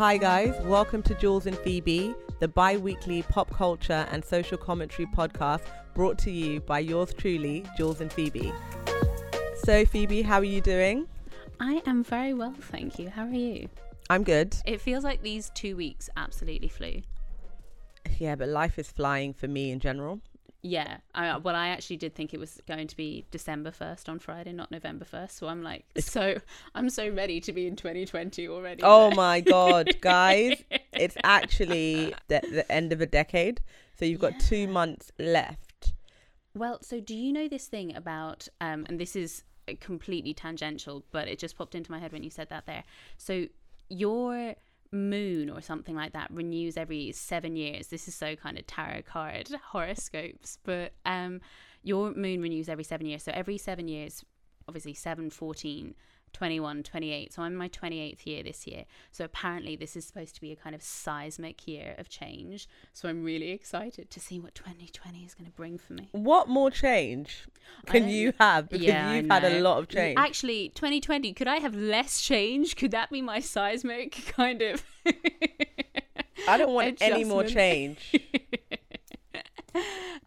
Hi, guys. Welcome to Jules and Phoebe, the bi weekly pop culture and social commentary podcast brought to you by yours truly, Jules and Phoebe. So, Phoebe, how are you doing? I am very well, thank you. How are you? I'm good. It feels like these two weeks absolutely flew. Yeah, but life is flying for me in general. Yeah, I, well, I actually did think it was going to be December first on Friday, not November first. So I'm like, so I'm so ready to be in 2020 already. Oh my God, guys. It's actually the, the end of a decade. So you've got two months left. Well, so do you know this thing about, um, and this is completely tangential, but it just popped into my head when you said that there. So your moon or something like that renews every seven years. This is so kind of tarot card horoscopes, but um, your moon renews every seven years. So every seven years, obviously 7, 14, 21, 28. So I'm in my 28th year this year. So apparently this is supposed to be a kind of seismic year of change. So I'm really excited to see what 2020 is going to bring for me. What more change can you have? Because Yeah, you've had a lot of change. Actually, 2020, could I have less change? Could that be my seismic kind of? I don't want any more change.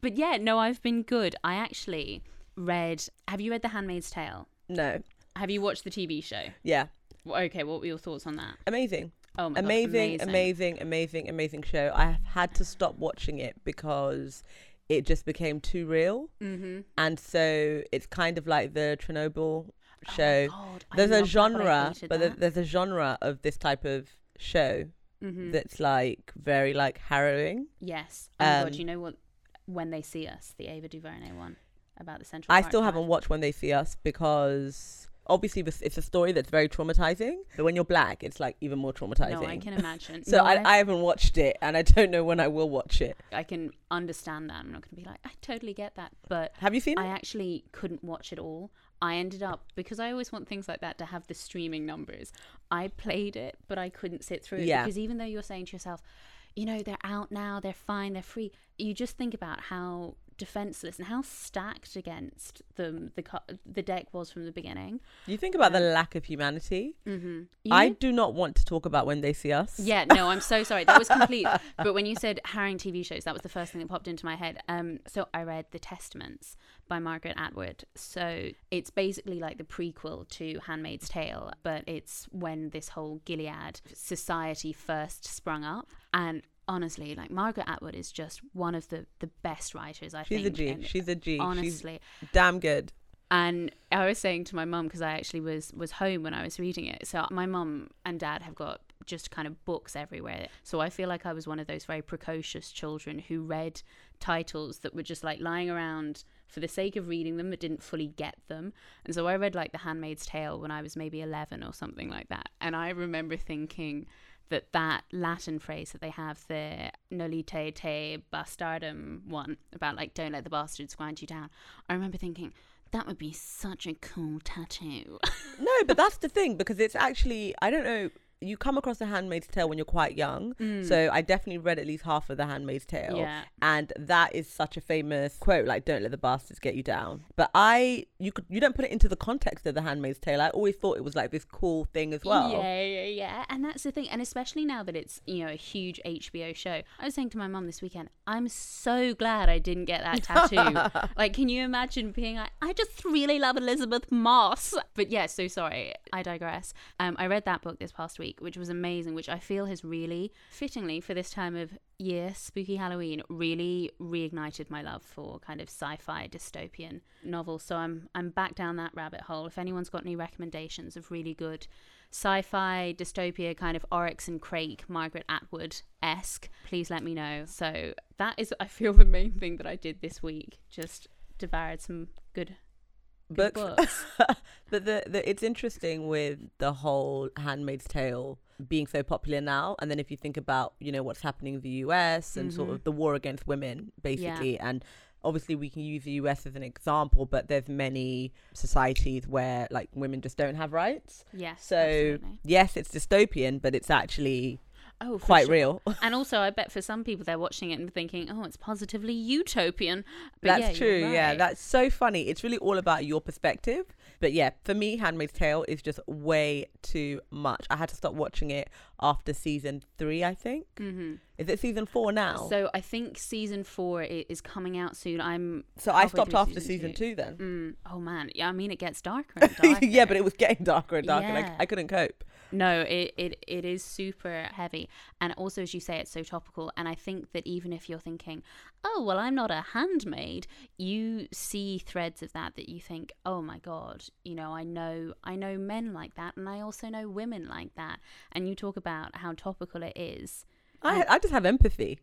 But yeah, no, I've been good. I actually read. Have you read The Handmaid's Tale? No. Have you watched the TV show? Yeah. Well, Okay, what were your thoughts on that? Amazing. Oh my amazing, god, amazing, amazing, amazing show. I have had to stop watching it because it just became too real. Mm-hmm. And so it's kind of like the Chernobyl show. Oh God, there's a loved that, but I genre, but that. there's a genre of this type of show Mhm. that's like very like harrowing. yes. Oh um, god, you know what? When they see us, the Ava DuVernay one about the Central. I Park still haven't watched When They See Us because obviously this, it's a story that's very traumatizing. But when you're black, it's like even more traumatizing. No, I can imagine. So No, I, I haven't watched it, and I don't know when I will watch it. I can understand that. I'm not going to be like, I totally get that, but Have you seen I it? actually couldn't watch it all. I ended up because I always want things like that to have the streaming numbers. I played it, but I couldn't sit through it Yeah. because even though you're saying to yourself, you know, they're out now, they're fine, they're free, you just think about how defenseless and how stacked against them the the deck was from the beginning. You think about the lack of humanity. Mm-hmm. I do not want to talk about When They See Us. Yeah, no, I'm so sorry. That was complete. but when you said harrowing TV shows, that was the first thing that popped into my head. Um, so I read The Testaments by Margaret Atwood. So it's basically like the prequel to Handmaid's Tale, but it's when this whole Gilead society first sprung up. And honestly, like Margaret Atwood is just one of the the best writers. I She's a think. G. and She's a G. honestly, She's damn good. and I was saying to my mum because I actually was was home when I was reading it. So my mum and dad have got just kind of books everywhere. So I feel like I was one of those very precocious children who read titles that were just like lying around for the sake of reading them but didn't fully get them. And so I read like The Handmaid's Tale when I was maybe 11 or something like that. And I remember thinking that that Latin phrase that they have, the nolite te bastardum one, about like don't let the bastards grind you down. I remember thinking, that would be such a cool tattoo. No, but that's the thing because it's actually I don't know. You come across The Handmaid's Tale when you're quite young, so I definitely read at least half of The Handmaid's Tale, Mm. Yeah. and that is such a famous quote, like "Don't let the bastards get you down." But I, you could, you don't put it into the context of The Handmaid's Tale. I always thought it was like this cool thing as well. Yeah, yeah, yeah. And that's the thing. And especially now that it's, you know, a huge HBO show. I was saying to my mum this weekend, I'm so glad I didn't get that tattoo. like, can you imagine being like, I just really love Elisabeth Moss. But yeah, so sorry. I digress. Um, I read that book this past week, which was amazing, which I feel has really, fittingly for this time of year, spooky Halloween, really reignited my love for kind of sci-fi dystopian novels. So I'm I'm back down that rabbit hole. If anyone's got any recommendations of really good sci-fi dystopia kind of Oryx and Crake, Margaret Atwood esque, please let me know. So that is, I feel, the main thing that I did this week. Just devoured some good, good Books. books. but the, the it's interesting with the whole Handmaid's Tale being so popular now, and then if you think about you know what's happening in the US and sort Mhm. of the war against women, basically, and obviously we can use the US as an example, but there's many societies where like women just don't have rights. yes. So absolutely. yes, it's dystopian, but it's actually Oh, quite sure. real. And also, I bet for some people they're watching it and thinking, "Oh, it's positively utopian." But That's yeah, true. Yeah, that's so funny. It's really all about your perspective. But yeah, for me, Handmaid's Tale is just way too much. I had to stop watching it after season three, I think. Mhm. Is it season four now? So I think season four is coming out soon. I'm So I stopped after season two, then. Mm, oh man, yeah. I mean, it gets darker and darker. yeah, but it was getting darker and darker. Like Yeah. I couldn't cope. No, it, it it is super heavy, and also as you say, it's so topical. And I think that even if you're thinking, "Oh, well, I'm not a handmaid," you see threads of that that you think, "Oh my god," you know, I know I know men like that, and I also know women like that. And you talk about how topical it is. I I just have empathy.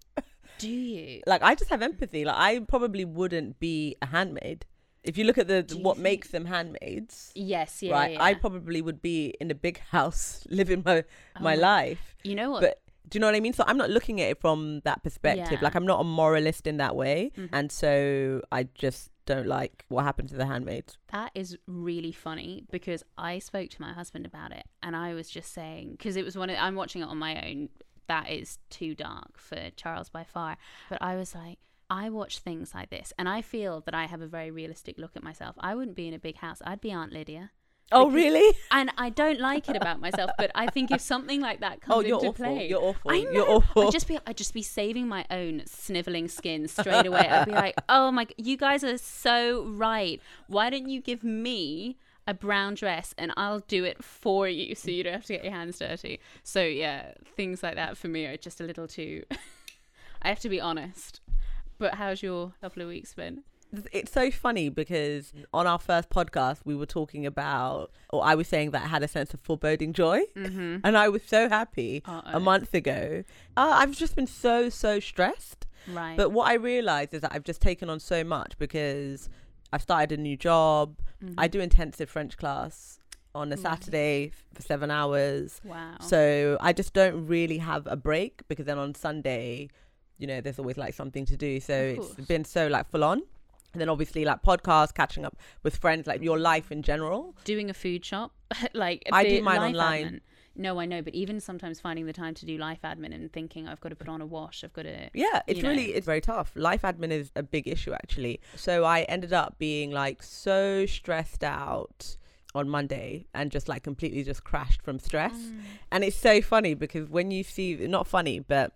Do you? Like I just have empathy. Like I probably wouldn't be a handmaid. If you look at the you what think- makes them handmaids, Yes, yeah, right? yeah. I probably would be in a big house living my my Oh. life. you know what? But do you know what I mean? So I'm not looking at it from that perspective. Like I'm not a moralist in that way, Mhm. and so I just don't like what happened to the handmaids. That is really funny because I spoke to my husband about it and I was just saying because it was one of I'm watching it on my own that is too dark for Charles by far but I was like I watch things like this and I feel that I have a very realistic look at myself I wouldn't be in a big house I'd be Aunt Lydia Oh Because- really? and I don't like it about myself but I think if something like that comes Oh, you're into awful. play You're awful. I You're know. awful. I'd just be I'd just be saving my own sniveling skin straight away. I'd be like, "Oh my, you guys are so right. Why don't you give me a brown dress and I'll do it for you, so you don't have to get your hands dirty." So yeah, things like that for me are just a little too. I have to be honest. But how's your couple of weeks been? it's so funny because on our first podcast we were talking about or i was saying that i had a sense of foreboding joy Mm-hmm. and i was so happy Uh-oh. a month ago uh, i've just been so so stressed Right. but what i realized is that i've just taken on so much because i've started a new job Mhm. i do intensive french class on a saturday for seven hours wow. so I just don't really have a break because then on Sunday, you know, there's always like something to do. So it's been so like full on. And then obviously like podcasts, catching up with friends, like your life in general. doing a food shop like I do mine online. admin. no i know but even sometimes finding the time to do life admin and thinking i've got to put on a wash i've got to Yeah, it's You really it's very tough. Life admin is a big issue actually. So I ended up being like so stressed out on Monday and just like completely just crashed from stress. Mm. And it's so funny because when you see, not funny, but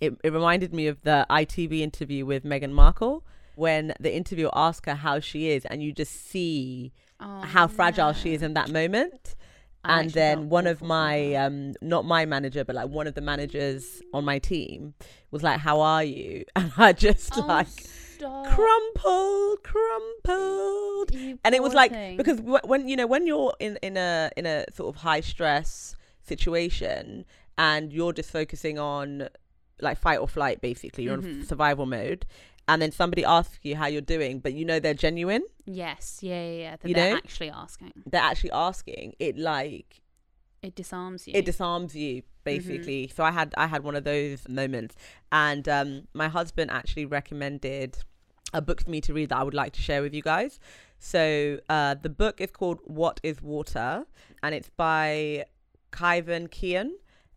it, it reminded me of the ITV interview with Meghan Markle when the interviewer asked her how she is, and you just see Oh, how fragile she is in that moment. I and then one of my, um, not my manager, but like one of the managers on my team was like, How are you? And I just Oh, like stop. crumpled, crumpled You and it was like thing. because when you know when you're in in a in a sort of high stress situation and you're just focusing on like fight or flight basically. You're on Mhm. survival mode. And then somebody asks you how you're doing but you know they're genuine? Yes. Yeah yeah, yeah. That You they're know? actually asking. They're actually asking. It like it disarms you. it disarms you basically. So i had i had one of those moments. And um my husband actually recommended a book for me to read that i would like to share with you guys. So uh the book is called what is water? And it's by Kyvan Kian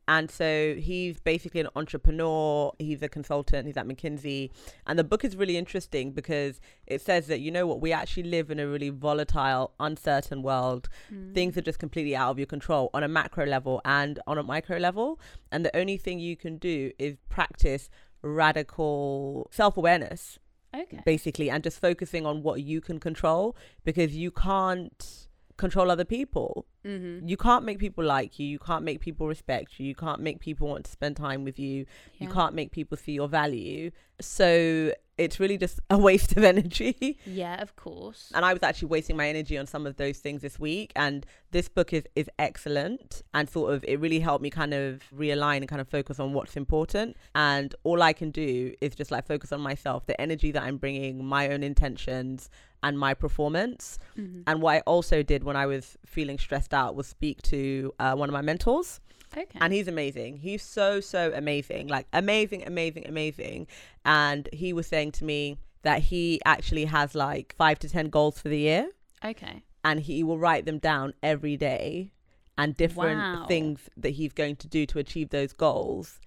and so he's basically an entrepreneur. He's a consultant. He's at mckinsey. And the book is really interesting because it says that you know what we actually live in a really volatile uncertain world. Mm. things are just completely out of your control on a macro level and on a micro level. And the only thing you can do is practice radical self awareness, okay. basically, and just focusing on what you can control because you can't control other people. mm-hmm. You can't make people like you. You can't make people respect you. You can't make people want to spend time with you. You can't make people see your value. So it's really just a waste of energy. yeah of course and I was actually wasting my energy on some of those things this week. And this book is is excellent, and sort of it really helped me kind of realign and kind of focus on what's important. And all I can do is just like focus on myself, the energy that I'm bringing, my own intentions, and my performance. Mhm. And what I also did when I was feeling stressed out was speak to uh, one of my mentors okay and he's amazing. He's so so amazing, like amazing, amazing, amazing. And he was saying to me that he actually has like five to ten goals for the year, okay and he will write them down every day. and different Wow. things that he's going to do to achieve those goals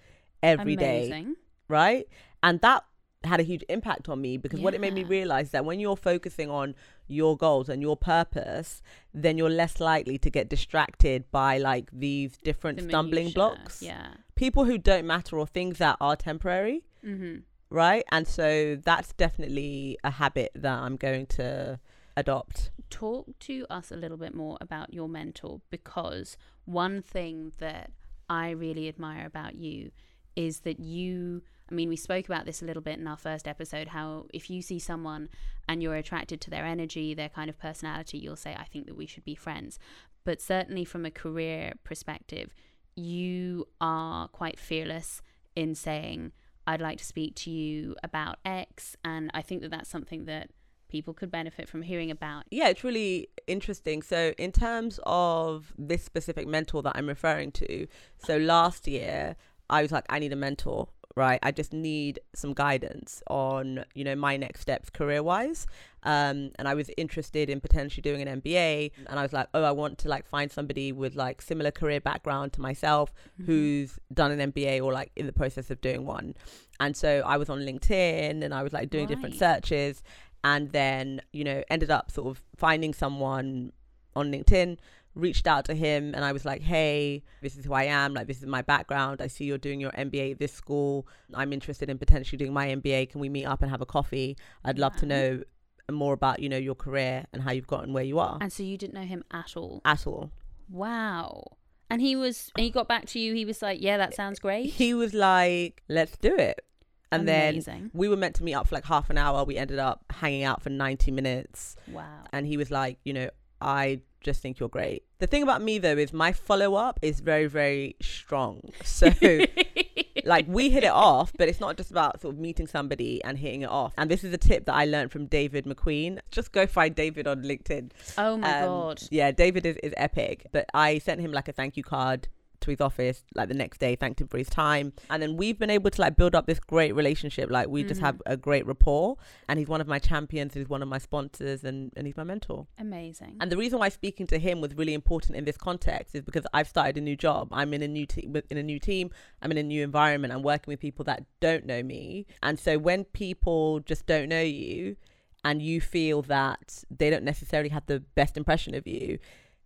every day, Amazing. right? And that had a huge impact on me because what it made me Yeah. realize that when you're focusing on your goals and your purpose, then you're less likely to get distracted by like these different The stumbling minutia, blocks. Yeah. People who don't matter or things that are temporary, Mm-hmm. right? And so that's definitely a habit that I'm going to adopt. talk to us a little bit more about your mentor because one thing that I really admire about you is that you I mean we spoke about this a little bit in our first episode how if you see someone and you're attracted to their energy their kind of personality you'll say I think that we should be friends. But certainly from a career perspective you are quite fearless in saying I'd like to speak to you about X and I think that that's something that people could benefit from hearing about. Yeah, it's really interesting. So, in terms of this specific mentor that I'm referring to, so last year I was like, I need a mentor, right? I just need some guidance on, you know, my next steps career wise. Um, and I was interested in potentially doing an MBA. And I was like, oh, I want to like find somebody with like similar career background to myself who's done an MBA or like in the process of doing one. And so I was on LinkedIn and I was like doing different searches and then you know ended up sort of finding someone on linkedin reached out to him and i was like hey this is who i am like this is my background i see you're doing your mba at this school i'm interested in potentially doing my mba can we meet up and have a coffee i'd love to know more about you know your career and how you've gotten where you are And so you didn't know him at all. at all Wow. And he was, and he got back to you. He was like, "Yeah, that sounds great." he was like let's do it and then we were meant to meet up for like half an hour we ended up hanging out for 90 minutes wow. and he was like, you know, I just think you're great. The thing about me though is my follow up is very, very strong. So like we hit it off, but it's not just about sort of meeting somebody and hitting it off. And this is a tip that I learned from David McQueen. Just go find David on LinkedIn. oh my Um, god. Yeah, David is, is epic. But I sent him like a thank you card to his office like the next day, thanked him for his time. And then we've been able to like build up this great relationship. Like we just Mhm. have a great rapport. And he's one of my champions, he's one of my sponsors and, and he's my mentor. Amazing. And the reason why speaking to him was really important in this context is because I've started a new job. I'm in a new team, in a new team. I'm in a new environment. I'm working with people that don't know me, and so when people just don't know you, and you feel that they don't necessarily have the best impression of you,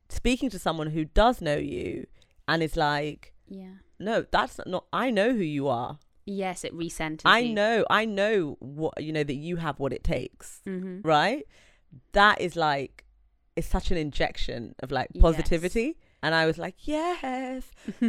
speaking to someone who does know you and is like, yeah. no, that's not. I know who you are. Yes, it recenters. I know. I know what you know that you have what it takes hmm right? That is like it's such an injection of like Yes. positivity. And I was like, yes,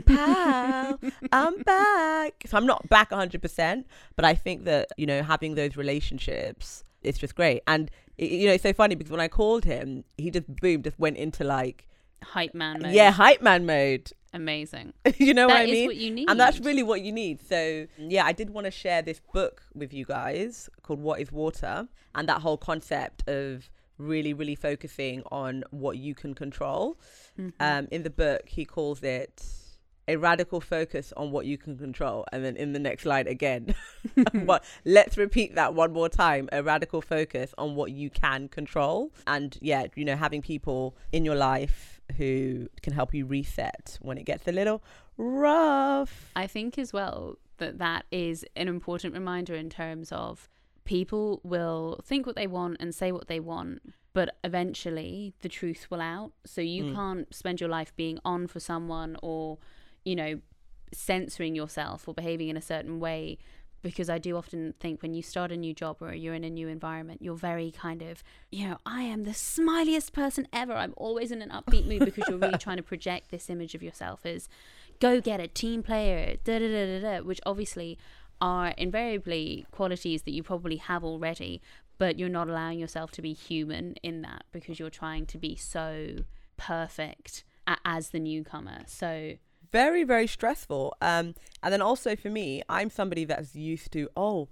pal, I'm back. So I'm not back 100%, but I think that, you know, having those relationships, it's just great. And, i- you know, it's so funny because when I called him, he just, boom, just went into like, Hype man mode. yeah, hype man mode. Amazing. you know That what I is mean? what you need. And that's really what you need. So, yeah, I did want to share this book with you guys called What is Water and that whole concept of really, really focusing on what you can control. Mhm. Um, in the book, he calls it a radical focus on what you can control. And then in the next slide again, what, let's repeat that one more time a radical focus on what you can control. And yeah, you know, having people in your life who can help you reset when it gets a little rough. I think as well that that is an important reminder in terms of people will think what they want and say what they want, but eventually the truth will out. So you Mm. can't spend your life being on for someone or, you know, censoring yourself or behaving in a certain way. Because I do often think when you start a new job or you're in a new environment, you're very kind of, you know, I am the smiliest person ever. I'm always in an upbeat mood because you're really trying to project this image of yourself as go get a team player, da da da da da, which obviously are invariably qualities that you probably have already, but you're not allowing yourself to be human in that because you're trying to be so perfect as the newcomer. So, very very stressful. Um and then also for me i'm somebody that's used to oh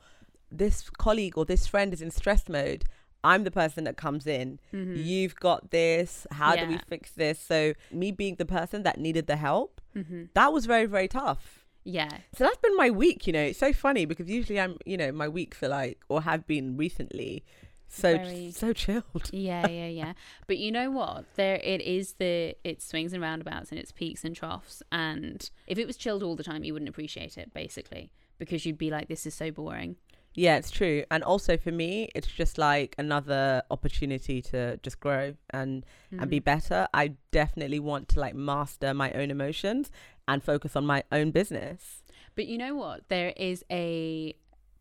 this colleague or this friend is in stress mode. I'm the person that comes in. Mhm, you've got this. How do we fix this? So me being the person that needed the help mhm. that was very very tough. Yeah, so that's been my week you know. It's so funny because usually i'm you know my weeks are like or have been recently so Very- so chilled. yeah, yeah, yeah. But you know what? There it is the it swings and roundabouts and its peaks and troughs. And if it was chilled all the time, you wouldn't appreciate it, basically. Because you'd be like, This is so boring. Yeah, it's true. And also for me, it's just like another opportunity to just grow and and be Mm. better. I definitely want to like master my own emotions and focus on my own business. But you know what? There is a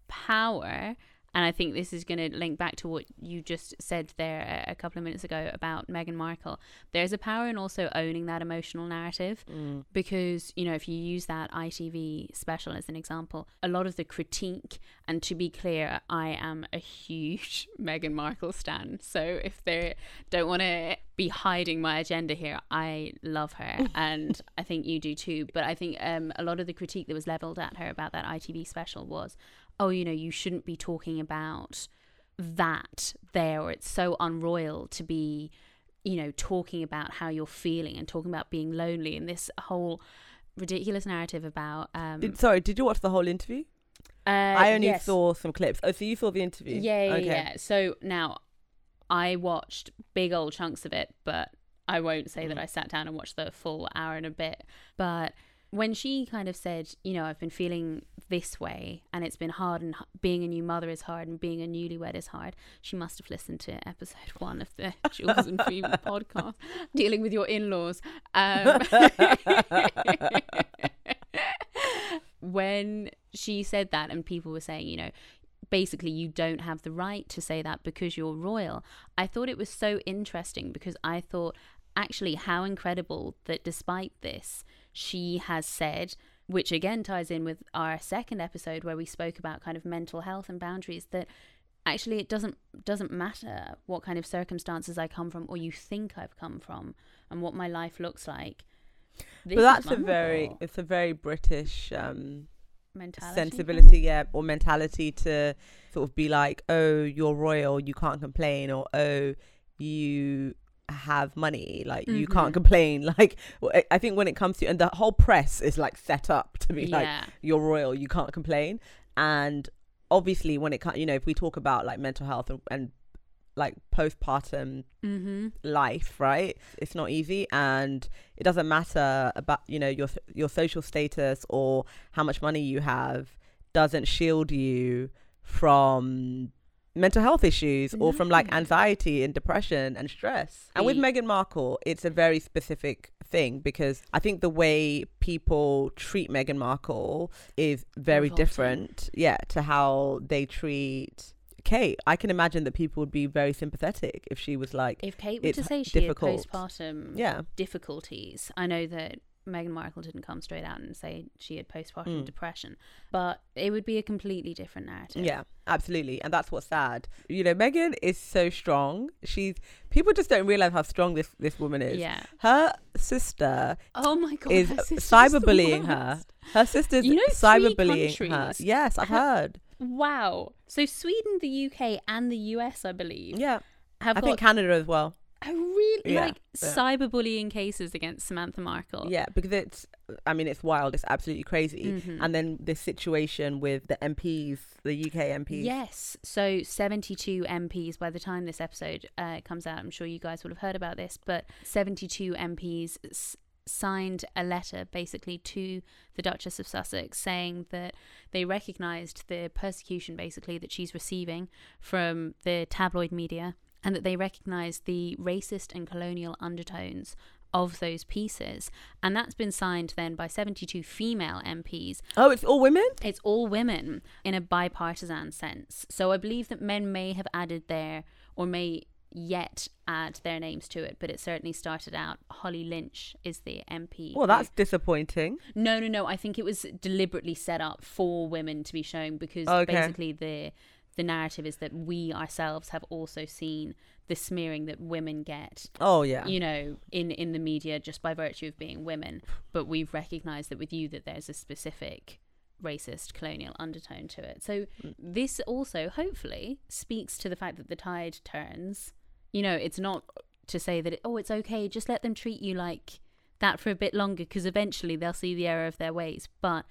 power, and I think this is going to link back to what you just said there a couple of minutes ago about Meghan Markle. There's a power in also owning that emotional narrative because, you know, if you use that ITV special as an example, a lot of the critique, and to be clear, I am a huge Meghan Markle stan. So if they don't want to be hiding my agenda here, I love her and I think you do too. But I think um, a lot of the critique that was leveled at her about that ITV special was, oh, you know, you shouldn't be talking about that there, or it's so unroyal to be, you know, talking about how you're feeling and talking about being lonely and this whole ridiculous narrative about. Um, Did, sorry, did you watch the whole interview? uh, I only yes. saw some clips. Oh, so you saw the interview? Yeah, yeah, Okay. yeah. So now I watched big old chunks of it, but I won't say Mm. that I sat down and watched the full hour and a bit. But when she kind of said, you know, I've been feeling this way and it's been hard and being a new mother is hard and being a newlywed is hard, she must have listened to episode one of the Jules and Phoebe podcast, dealing with your in laws. Um, when she said that and people were saying, you know, basically you don't have the right to say that because you're royal. I thought it was so interesting because I thought actually how incredible that despite this, she has said, which again ties in with our second episode where we spoke about kind of mental health and boundaries, that actually it doesn't doesn't matter what kind of circumstances I come from or you think I've come from and what my life looks like. This but that's a very it's a very British um mentality. sensibility, yeah, or mentality to sort of be like, oh, you're royal, you can't complain, or oh, you have money, like you Mhm. can't complain. Like i think when it comes to and the whole press is like set up to be like you're royal, you can't complain, and obviously when it comes, you know, if we talk about like mental health and, and like postpartum mm-hmm. life right it's not easy and it doesn't matter about you know your your social status or how much money you have doesn't shield you from mental health issues or from like anxiety and depression and stress and with Meghan Markle it's a very specific thing because I think the way people treat Meghan Markle is very Revolting. different yeah to how they treat Kate I can imagine that people would be very sympathetic if she was like If Kate were to say she difficult. had postpartum yeah difficulties, I know that Meghan Markle didn't come straight out and say she had postpartum Mm. depression, but it would be a completely different narrative. Yeah, absolutely. And that's what's sad. You know, Meghan is so strong. She's people just don't realize how strong this this woman is. Yeah. Her sister Oh my god. is her sister's the cyberbullying her. Her sister's You know, cyberbullying her. Yes, I've have- heard. Wow. So Sweden, the UK, and the US, I believe, Yeah. I got think Canada as well. A really Yeah, like yeah. cyberbullying cases against Samantha Markle. Yeah, because it's I mean it's wild, it's absolutely crazy. Mhm. And then this situation with the MPs, the UK MPs. Yes. So 72 MPs by the time this episode uh, comes out. I'm sure you guys will have heard about this, but 72 MPs s- signed a letter basically to the Duchess of Sussex saying that they recognised the persecution basically that she's receiving from the tabloid media and that they recognised the racist and colonial undertones of those pieces. And that's been signed then by 72 female MPs Oh, it's all women? it's all women in a bipartisan sense. So I believe that men may have added their, or may yet add their names to it, but it certainly started out. Holly Lynch is the MP. Well, who- that's disappointing. no, no, no. I think it was deliberately set up for women to be shown because Okay. basically the the narrative is that we ourselves have also seen the smearing that women get Oh yeah. you know in in the media just by virtue of being women but we've recognized that with you that there's a specific racist colonial undertone to it so Mm. this also hopefully speaks to the fact that the tide turns you know it's not to say that oh it's okay just let them treat you like that for a bit longer because eventually they'll see the error of their ways but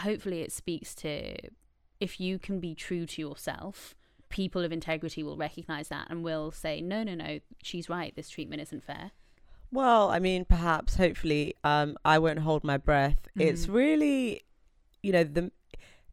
hopefully it speaks to if you can be true to yourself people of integrity will recognize that and will say, no, no, no, she's right. This treatment isn't fair. Well, I mean, perhaps, hopefully, um, I won't hold my breath. It's Mhm. really, you know, the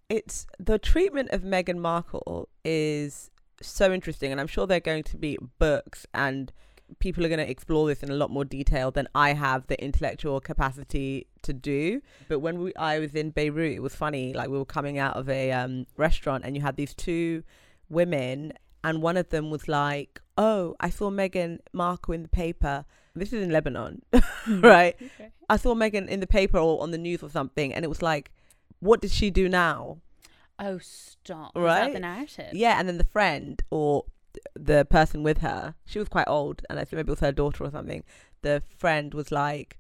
it's the treatment of Meghan Markle is so interesting, and I'm sure there are going to be books and people are going to explore this in a lot more detail than I have the intellectual capacity to do. But when we, I was in Beirut, it was funny. Like we were coming out of a um, restaurant, and you had these two women, and one of them was like, "Oh, I saw Meghan Markle in the paper." This is in Lebanon, right? I saw Meghan in the paper or on the news or something, and it was like, "What did she do now?" Oh, stop. That the Right? narrative? Yeah, and then the friend or the person with her, she was quite old, and I think maybe it was her daughter or something. The friend was like,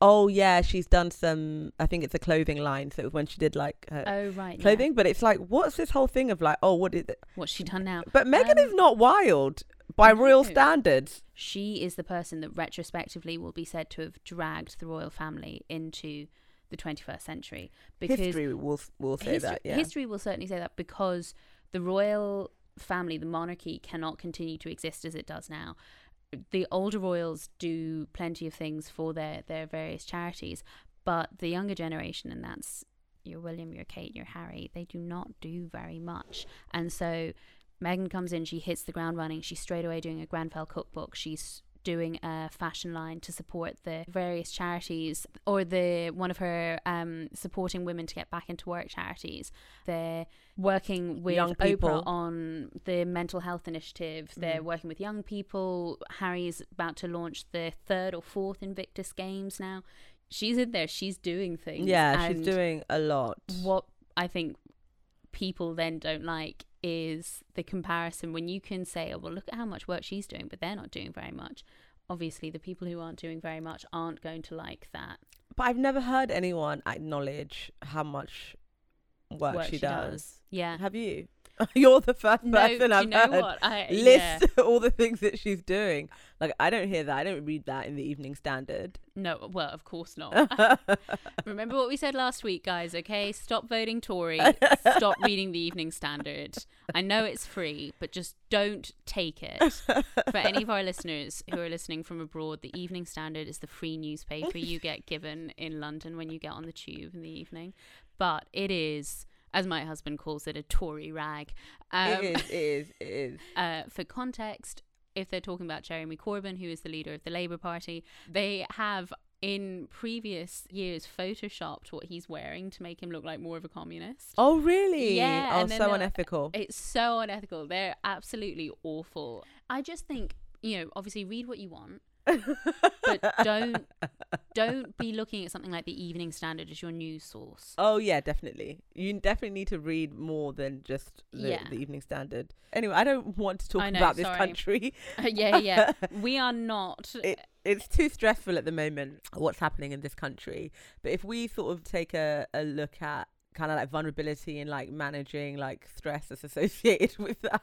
"Oh yeah, she's done some. I think it's a clothing line. So it was when she did like her Oh, right. yeah. clothing. But it's like, what's this whole thing of like, oh, what is it? What's she done now? But Meghan Um, is not wild by royal no. standards. She is the person that retrospectively will be said to have dragged the royal family into the 21st century. Because History will will say history, that. Yeah. history will certainly say that because the royal family, the monarchy, cannot continue to exist as it does now. The older royals do plenty of things for their, their various charities, but the younger generation, and that's your William, your Kate, your Harry, they do not do very much. And so Meghan comes in, she hits the ground running. She's straight away doing a Grenfell cookbook. She's doing a fashion line to support the various charities or the one of her um supporting women to get back into work charities they're working with Young Oprah people. on the mental health initiative they're Mm. working with young people Harry's about to launch the third or fourth Invictus games now she's in there she's doing things Yeah, she's doing a lot. what I think people then don't like is the comparison when you can say, oh, well, look at how much work she's doing, but they're not doing very much. Obviously, the people who aren't doing very much aren't going to like that. But I've never heard anyone acknowledge how much work, Work she, she does. does. Yeah. Have you? You're the first No, person I've know heard what? I, list yeah. all the things that she's doing. Like I don't hear that. I don't read that in the Evening Standard. No, well, of course not. Remember what we said last week, guys, okay? Stop voting Tory. Stop reading the Evening Standard. I know it's free, but just don't take it. For any of our listeners who are listening from abroad, the Evening Standard is the free newspaper you get given in London when you get on the tube in the evening. But it is, as my husband calls it, a Tory rag. Um, it is. It is. It is. uh, for context, if they're talking about Jeremy Corbyn, who is the leader of the Labour Party, they have in previous years photoshopped what he's wearing to make him look like more of a communist. Oh really? Yeah, Oh, so unethical. It's so unethical. They're absolutely awful. I just think, you know, obviously read what you want, but don't don't be looking at something like the Evening Standard as your news source. Oh yeah, definitely. You definitely need to read more than just the, Yeah. the Evening Standard. Anyway, I don't want to talk know, about this sorry. country. Uh, yeah, yeah. We are not. It, it's too stressful at the moment. What's happening in this country? But if we sort of take a, a look at kind of like vulnerability and like managing like stress that's associated with that,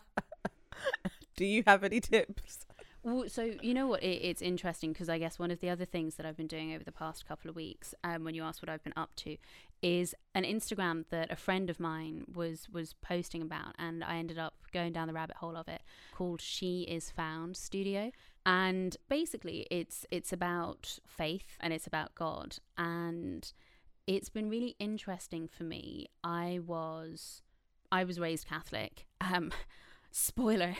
do you have any tips? Well, so you know what? It, it's interesting because I guess one of the other things that I've been doing over the past couple of weeks, um, when you asked what I've been up to, is an Instagram that a friend of mine was was posting about, and I ended up going down the rabbit hole of it, called "She Is Found Studio." And basically, it's it's about faith and it's about God, and it's been really interesting for me. I was I was raised Catholic. Um, spoiler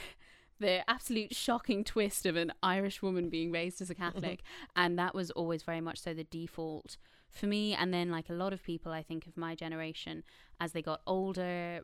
the absolute shocking twist of an Irish woman being raised as a mm-hmm. Catholic. and that was always very much so the default for me. And then, like a lot of people, I think of my generation, as they got older,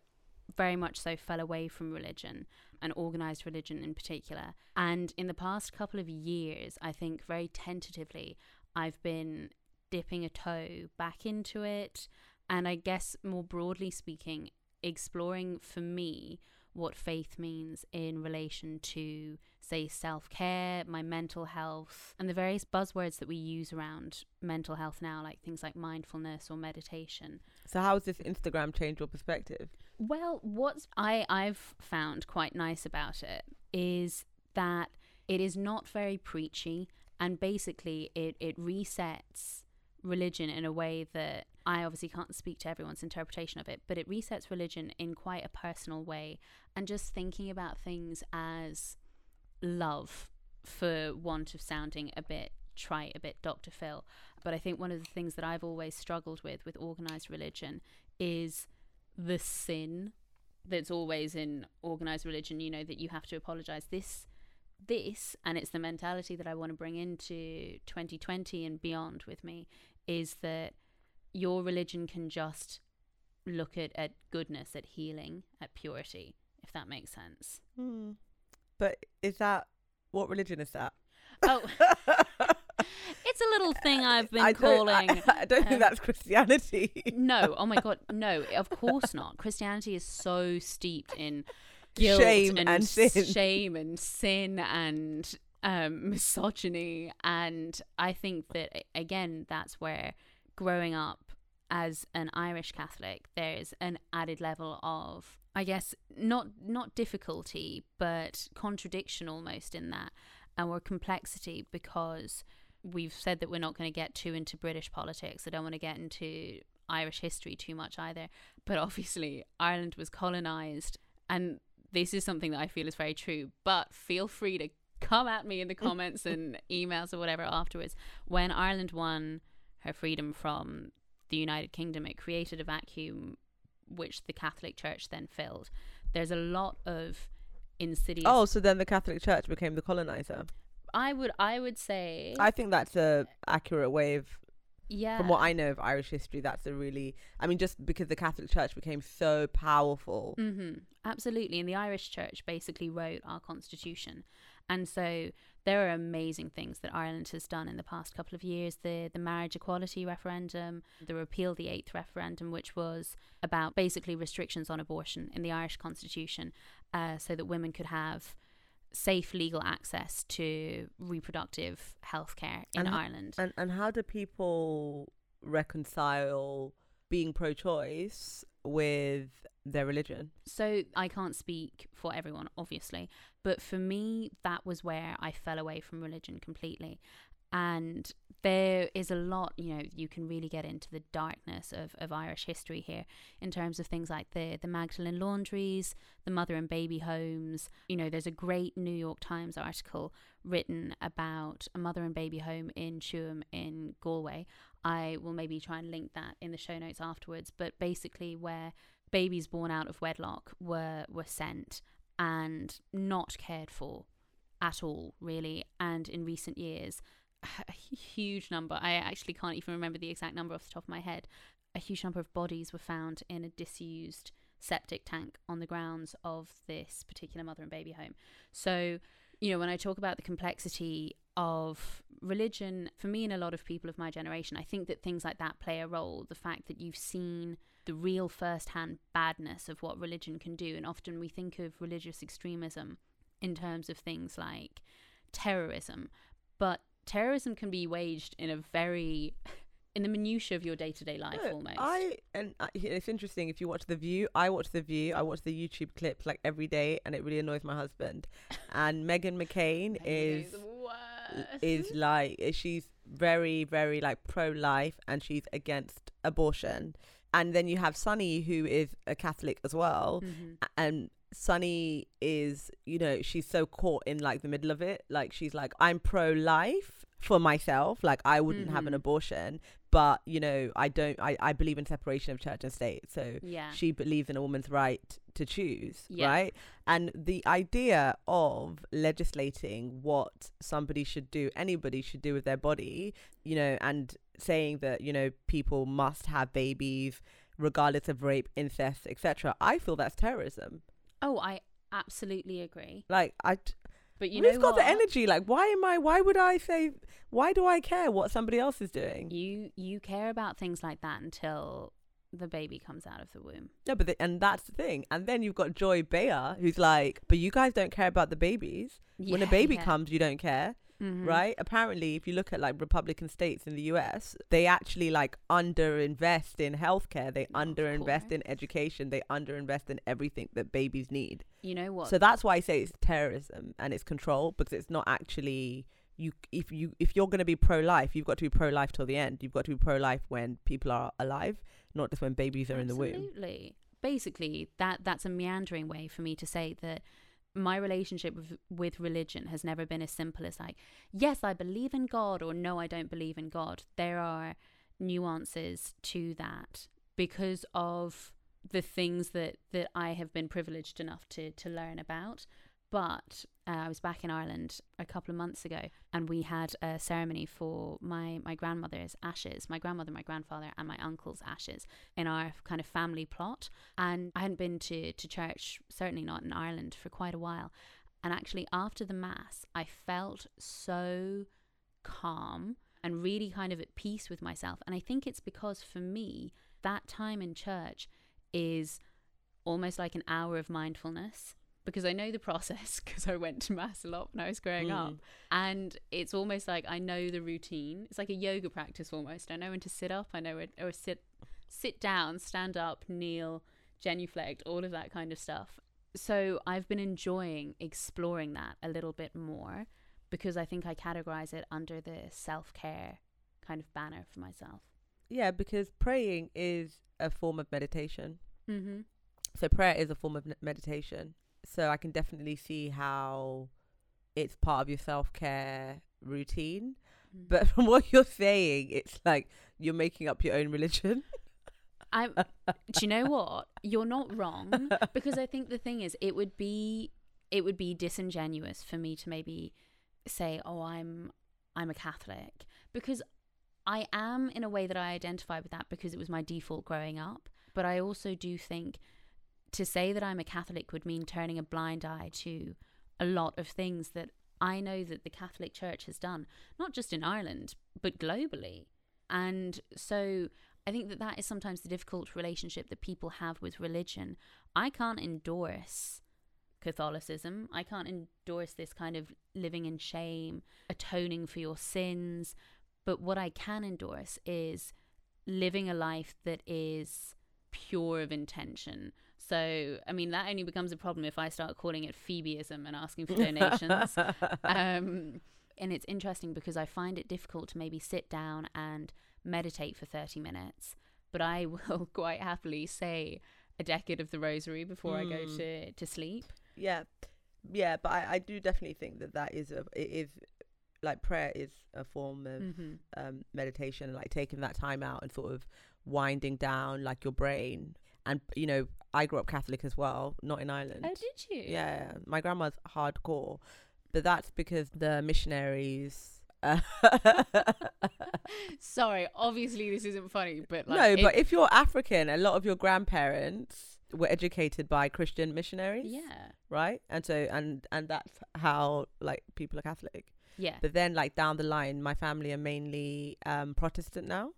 very much so fell away from religion and organized religion in particular. And in the past couple of years, I think very tentatively, I've been dipping a toe back into it. And I guess more broadly speaking, exploring for me what faith means in relation to, say, self care, my mental health, and the various buzzwords that we use around mental health now, like things like mindfulness or meditation. So how has this Instagram changed your perspective? Well, what I, I've found quite nice about it is that it is not very preachy, and basically, it, it resets religion in a way that I obviously can't speak to everyone's interpretation of it, but it resets religion in quite a personal way. And just thinking about things as love, for want of sounding a bit trite, a bit Dr. Phil. But I think one of the things that I've always struggled with with organized religion is the sin that's always in organized religion, you know, that you have to apologize. This this and it's the mentality that I want to bring into 2020 and beyond with me is that your religion can just look at, at goodness, at healing, at purity, if that makes sense. Hmm. But is that what religion is that? Oh, it's a little thing I've been I calling. I, I don't think um, that's Christianity. No, oh my god, no, of course not. Christianity is so steeped in guilt Shame and, and sin. shame and sin and um, misogyny, and I think that again, that's where growing up as an Irish Catholic, there's an added level of, I guess, not not difficulty, but contradiction almost in that, and or complexity because we've said that we're not going to get too into British politics. I don't want to get into Irish history too much either. But obviously, Ireland was colonized, and this is something that I feel is very true. But feel free to come at me in the comments and emails or whatever afterwards. When Ireland won her freedom from the United Kingdom, it created a vacuum which the Catholic Church then filled. There's a lot of insidious. Oh, so then the Catholic Church became the colonizer. I would, I would say, I think that's a accurate way of, yeah. from what I know of Irish history, that's a really. I mean, just because the Catholic Church became so powerful. Mm-hmm. Absolutely. And the Irish Church basically wrote our constitution. And so there are amazing things that Ireland has done in the past couple of years. The the marriage equality referendum, the repeal the eighth referendum, which was about basically restrictions on abortion in the Irish constitution, uh, so that women could have safe legal access to reproductive health care in And Ireland. And and how do people reconcile being pro-choice with their religion? So I can't speak for everyone, obviously, but for me, that was where I fell away from religion completely. And there is a lot, you know, you can really get into the darkness of, of Irish history here in terms of things like the, the Magdalene laundries, the mother and baby homes. You know, there's a great New York Times article written about a mother and baby home in Tuam in Galway. I will maybe try and link that in the show notes afterwards, but basically where babies born out of wedlock were were sent and not cared for at all really. And in recent years a huge number i actually can't even remember the exact number off the top of my head a huge number of bodies were found in a disused septic tank on the grounds of this particular mother and baby home. So you know when i talk about the complexity of religion for me and a lot of people of my generation i think that things like that play a role. The fact that you've seen the real first-hand badness of what religion can do and often we think of religious extremism in terms of things like terrorism but terrorism can be waged in a very in the minutiae of your day-to-day life almost I and I, it's interesting if you watch the View. I watch the View. I watch the YouTube clips like every day, and it really annoys my husband. And Meghan McCain is is like she's very very like pro-life, and she's against abortion. And then you have Sunny, who is a Catholic as well, Mhm. and Sunny is, you know, she's so caught in like the middle of it. Like she's like, I'm pro life for myself. Like I wouldn't have an Mhm. abortion, but you know, I don't. I I believe in separation of church and state. So yeah she believes in a woman's right to choose, Yeah. right? And the idea of legislating what somebody should do, anybody should do with their body, you know, and saying that you know people must have babies regardless of rape, incest, etc. I feel that's terrorism. oh i absolutely agree Like I, but you who's know got what? the energy? Like, why am I? Why would I say? Why do I care what somebody else is doing? you you care about things like that until the baby comes out of the womb No, but the, and that's the thing. And then you've got Joy Behar, who's like, but you guys don't care about the babies. when a baby yeah. comes, you don't care, Mhm. right? Apparently, if you look at like Republican states in the U.S., they actually like underinvest in healthcare. They underinvest in education. They underinvest in everything that babies need. you know what So that's why I say it's terrorism and it's control because it's not actually you if you if you're going to be pro life, you've got to be pro life till the end. You've got to be pro life when people are alive, not just when babies are in the womb. Absolutely. Basically, that that's a meandering way for me to say that my relationship with, with religion has never been as simple as like, yes, I believe in God or no, I don't believe in God. There are nuances to that because of the things that that I have been privileged enough to to learn about. But uh, I was back in Ireland a couple of months ago, and we had a ceremony for my my grandmother's ashes, my grandmother, my grandfather, and my uncle's ashes in our kind of family plot. And I hadn't been to to church, certainly not in Ireland, for quite a while. And actually, after the mass, I felt so calm and really kind of at peace with myself. And I think it's because for me, that time in church is almost like an hour of mindfulness because I know the process because I went to mass a lot when I was growing Mm. up. And it's almost like I know the routine. It's like a yoga practice almost. I know when to sit up, I know when or sit sit down, stand up, kneel, genuflect, all of that kind of stuff. So I've been enjoying exploring that a little bit more because I think I categorize it under the self-care kind of banner for myself. Yeah, because praying is a form of meditation. Mm-hmm. So prayer is a form of meditation. So I can definitely see how it's part of your self care routine. Mm. But from what you're saying, it's like you're making up your own religion. I do you know what? You're not wrong because I think the thing is it would be it would be disingenuous for me to maybe say, "Oh, I'm I'm a Catholic," because I am in a way that I identify with that because it was my default growing up. But I also do think to say that I'm a Catholic would mean turning a blind eye to a lot of things that I know that the Catholic Church has done, not just in Ireland, but globally. And so I think that that is sometimes the difficult relationship that people have with religion. I can't endorse Catholicism. I can't endorse this kind of living in shame, atoning for your sins. But what I can endorse is living a life that is pure of intention. So, I mean, that only becomes a problem if I start calling it Phoebeism and asking for donations. um, and it's interesting because I find it difficult to maybe sit down and meditate for 30 minutes, but I will quite happily say a decade of the rosary before I go Mm. to, to sleep. yeah, yeah, but I, I do definitely think that that is a it is like prayer is a form of Mm-hmm. um, meditation, like taking that time out and sort of winding down like your brain. And you know, I grew up Catholic as well, not in Ireland. Oh, did you? Yeah, my grandma's hardcore, but that's because the missionaries. Uh, Sorry, obviously this isn't funny, but like, no, it- but if you're African, a lot of your grandparents were educated by Christian missionaries, yeah, right? And so, and and that's how like people are Catholic. yeah. But then, like down the line, my family are mainly um, Protestant now.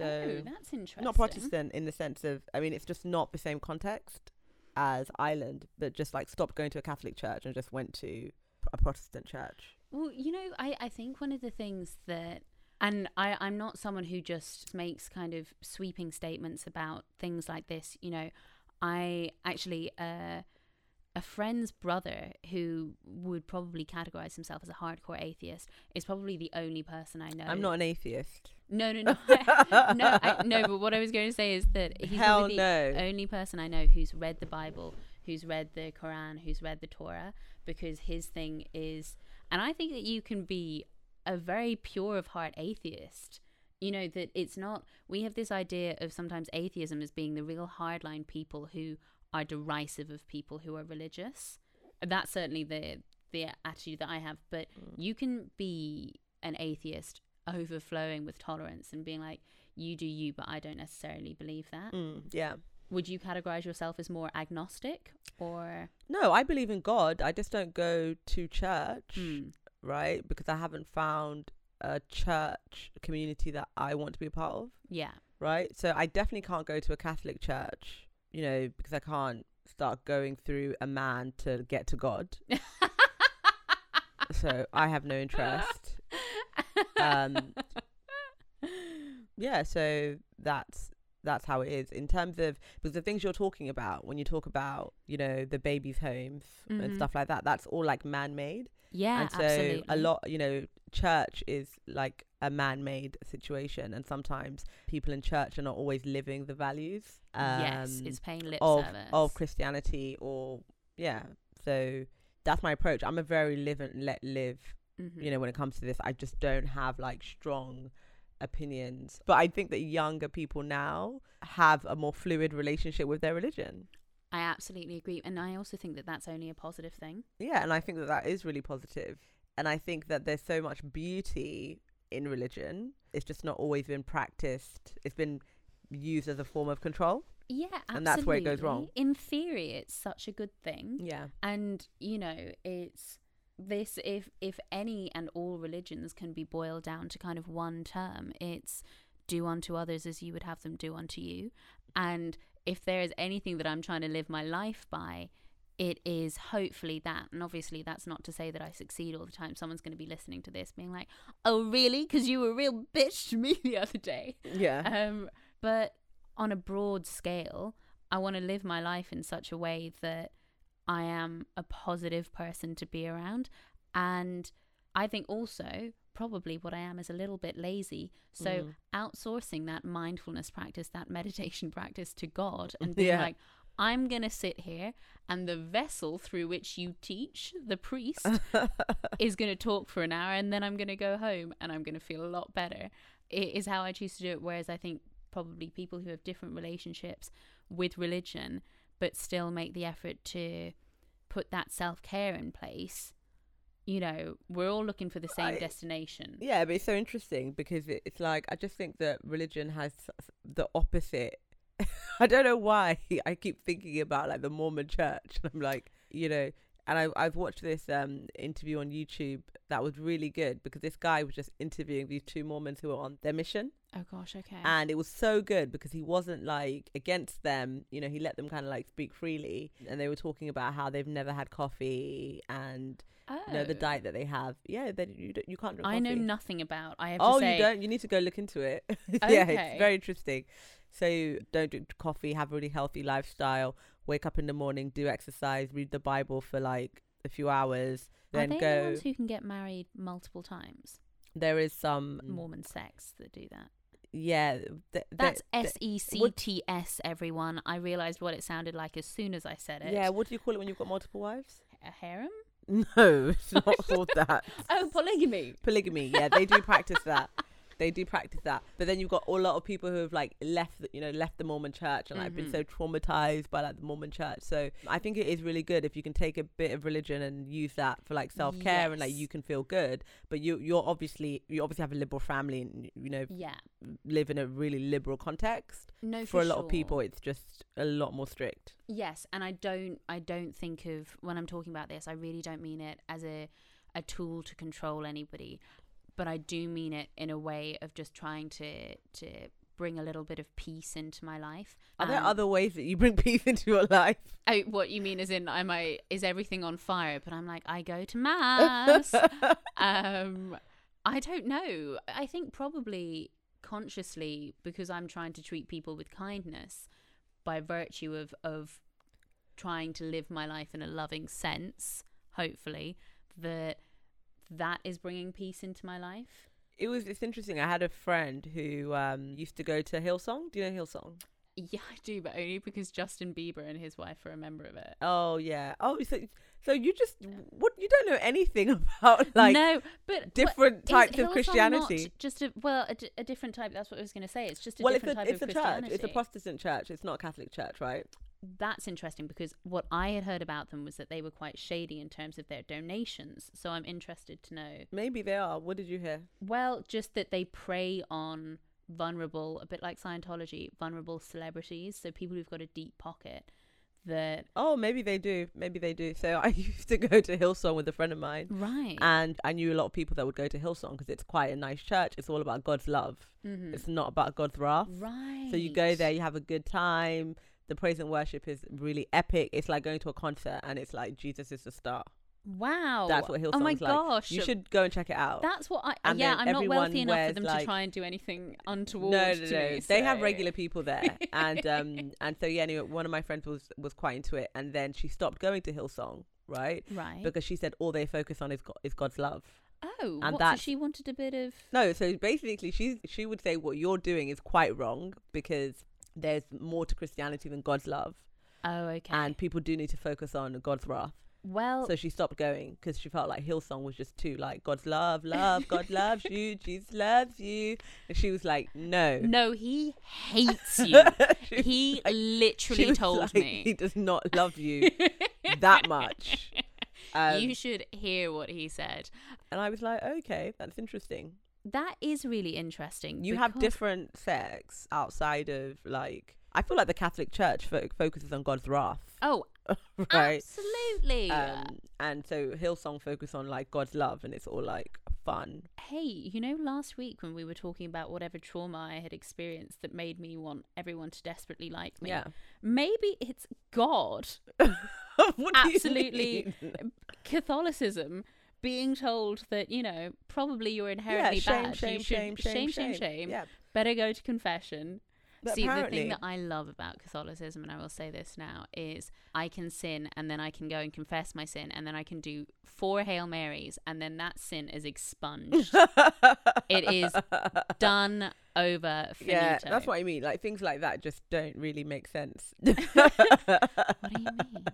So oh, that's interesting. not Protestant in the sense of, I mean, it's just not the same context as Ireland, but just like stopped going to a Catholic church and just went to a Protestant church. Well, you know, I, I think one of the things that, and I, I'm not someone who just makes kind of sweeping statements about things like this. You know, I actually, uh, a friend's brother who would probably categorize himself as a hardcore atheist is probably the only person I know. I'm not an atheist. No, no, no, no, I, no. But what I was going to say is that he's Hell the no. only person I know who's read the Bible, who's read the Quran, who's read the Torah, because his thing is, and I think that you can be a very pure of heart atheist. You know that it's not. We have this idea of sometimes atheism as being the real hardline people who are derisive of people who are religious. That's certainly the the attitude that I have. But you can be an atheist overflowing with tolerance and being like, you do you, but I don't necessarily believe that. Mm, yeah. Would you categorize yourself as more agnostic or? No, I believe in God. I just don't go to church, Hmm. right? Because I haven't found a church community that I want to be a part of, Yeah. right? So I definitely can't go to a Catholic church, you know, because I can't start going through a man to get to God. so I have no interest. Um, yeah, so that's that's how it is in terms of because the things you're talking about when you talk about you know the babies' homes and Mhm. stuff like that, that's all like man-made. Yeah, and so absolutely. a lot you know church is like a man-made situation and sometimes people in church are not always living the values yes, um, it's paying lip of service. of christianity or yeah so that's my approach i'm a very live and let live Mhm. you know when it comes to this i just don't have like strong opinions but i think that younger people now have a more fluid relationship with their religion I absolutely agree, and I also think that that's only a positive thing. Yeah, and I think that that is really positive. And I think that there's so much beauty in religion. It's just not always been practiced. It's been used as a form of control. Yeah, absolutely. And that's where it goes wrong. In theory, it's such a good thing, Yeah. and you know, it's this. If if any and all religions can be boiled down to kind of one term, it's do unto others as you would have them do unto you. And if there is anything that I'm trying to live my life by, it is hopefully that. And obviously, that's not to say that I succeed all the time. Someone's going to be listening to this being like, oh, really? Because you were a real bitch to me the other day. Yeah. Um, but on a broad scale, I want to live my life in such a way that I am a positive person to be around. And I think also, probably what I am is a little bit lazy. So Mm. outsourcing that mindfulness practice, that meditation practice to God and being Yeah. like, I'm going to sit here and the vessel through which you teach, the priest, is going to talk for an hour and then I'm going to go home and I'm going to feel a lot better. It is how I choose to do it. Whereas I think probably people who have different relationships with religion but still make the effort to put that self care in place, you know, we're all looking for the same I- destination. Yeah, but it's so interesting because it, it's like I just think that religion has the opposite. I don't know why I keep thinking about like the Mormon Church. And I'm like, you know, and I I've watched this um interview on YouTube that was really good because this guy was just interviewing these two Mormons who were on their mission, Oh gosh, okay. and it was so good because he wasn't like against them. You know, he let them kind of like speak freely, and they were talking about how they've never had coffee and you know the Oh. diet that they have. Yeah, they you you can't drink I know nothing about. I have to Oh, you don't? You need to go look into it. yeah, Okay. it's very interesting. So don't drink coffee, have a really healthy lifestyle, wake up in the morning, do exercise, read the Bible for like a few hours, Are then they the go. ones who can get married multiple times? There is some, Mormon sects that do that. yeah. th- th- That's S E C T S. Everyone, I realized what it sounded like as soon as I said it. yeah. What do you call it when you've got multiple wives? a harem. No, it's not called that. Oh, polygamy. Polygamy. Yeah, they do practice that. They do practice that. But then you've got a lot of people who have like left, the- you know, left the Mormon church and like been Mhm. so traumatized by like the Mormon church. So I think it is really good if you can take a bit of religion and use that for like self care and like you can feel good. But you you're obviously you obviously have a liberal family and you know Yeah. live in a really liberal context. No, For, for a lot of people, it's just a lot more strict. Yes, and I don't I don't think of when I'm talking about this, I really don't mean it as a a tool to control anybody, but I do mean it in a way of just trying to to bring a little bit of peace into my life. Are there Um, other ways that you bring peace into your life? Oh, what you mean is in I is everything on fire? But I'm like I go to mass. um, I don't know. I think probably consciously because I'm trying to treat people with kindness by virtue of of trying to live my life in a loving sense. Hopefully, that that is bringing peace into my life. It was it's interesting. I had a friend who um used to go to Hillsong. Do you know Hillsong? Yeah, I do, but only because Justin Bieber and his wife are a member of it. Oh yeah. Oh, so so you just what you don't know anything about like no, but different is types of Christianity. Just a well, a different type. That's what I was going to say. It's just a well, it's different a type it's of a church. It's a Protestant church. It's not a Catholic church, right? That's interesting because what I had heard about them was that they were quite shady in terms of their donations. So I'm interested to know. Maybe they are. What did you hear? Well, just that they prey on vulnerable, a bit like Scientology, vulnerable celebrities. So people who've got a deep pocket. That Oh, maybe they do. Maybe they do. So I used to go to Hillsong with a friend of mine, right, and I knew a lot of people that would go to Hillsong because it's quite a nice church. It's all about God's love. Mhm. It's not about God's wrath. right. So you go there, you have a good time. The praise and worship is really epic. It's like going to a concert, and it's like Jesus is the star. Wow. That's what Hillsong's Oh my like. gosh. You should go and check it out. That's what I. And yeah, I'm not wealthy enough for them to try and do anything untoward. no, no, to no. me, They have regular people there, and um, and so yeah. Anyway, one of my friends was was quite into it, and then she stopped going to Hillsong, right? Right. Because she said all they focus on is God, is God's love. oh, and what, so she wanted a bit of. No, so basically, she she would say what you're doing is quite wrong because there's more to Christianity than God's love, Oh, okay. and people do need to focus on God's wrath. well, So she stopped going because she felt like Hillsong was just too like God's love, love, God loves you, Jesus loves you, and she was like, no. no, he hates you. He was literally told like, me. he does not love you that much. Um, you should hear what he said. and I was like, okay, that's interesting. That is really interesting. You have different sects outside of like. I feel like the Catholic Church fo- focuses on God's wrath, Oh, right? absolutely. Um, and so Hillsong focus on like God's love, and it's all like fun. hey, you know, last week when we were talking about whatever trauma I had experienced that made me want everyone to desperately like me, Yeah. maybe it's God, What do you Absolutely. Catholicism, being told that you know probably you're inherently yeah, shame, bad. shame, you should, shame, shame, shame, shame. Yeah, Better go to confession. but See, the thing that I love about Catholicism, and I will say this now, is I can sin and then I can go and confess my sin, and then I can do four Hail Marys, and then that sin is expunged. it is done over. Finito. yeah, that's what I mean. Like things like that just don't really make sense. What do you mean?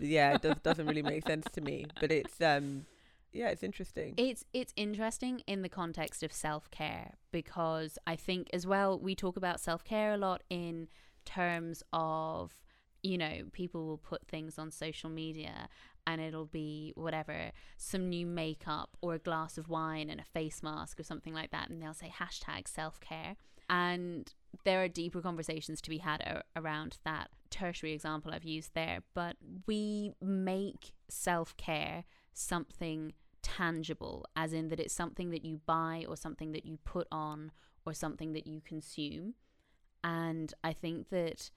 yeah, it does, doesn't really make sense to me. But it's um, yeah, it's interesting. It's it's interesting in the context of self care because I think as well we talk about self care a lot in terms of you know people will put things on social media and it'll be whatever some new makeup or a glass of wine and a face mask or something like that and they'll say hashtag self care and there are deeper conversations to be had around that tertiary example I've used there but we make self care something tangible, as in that it's something that you buy or something that you put on or something that you consume. And I think that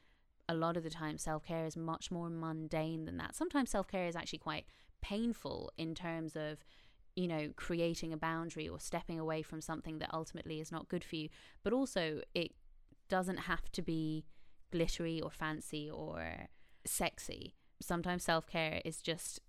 a lot of the time self care is much more mundane than that. Sometimes self care is actually quite painful in terms of, you know, creating a boundary or stepping away from something that ultimately is not good for you. But also, it doesn't have to be glittery or fancy or sexy. Sometimes self care is just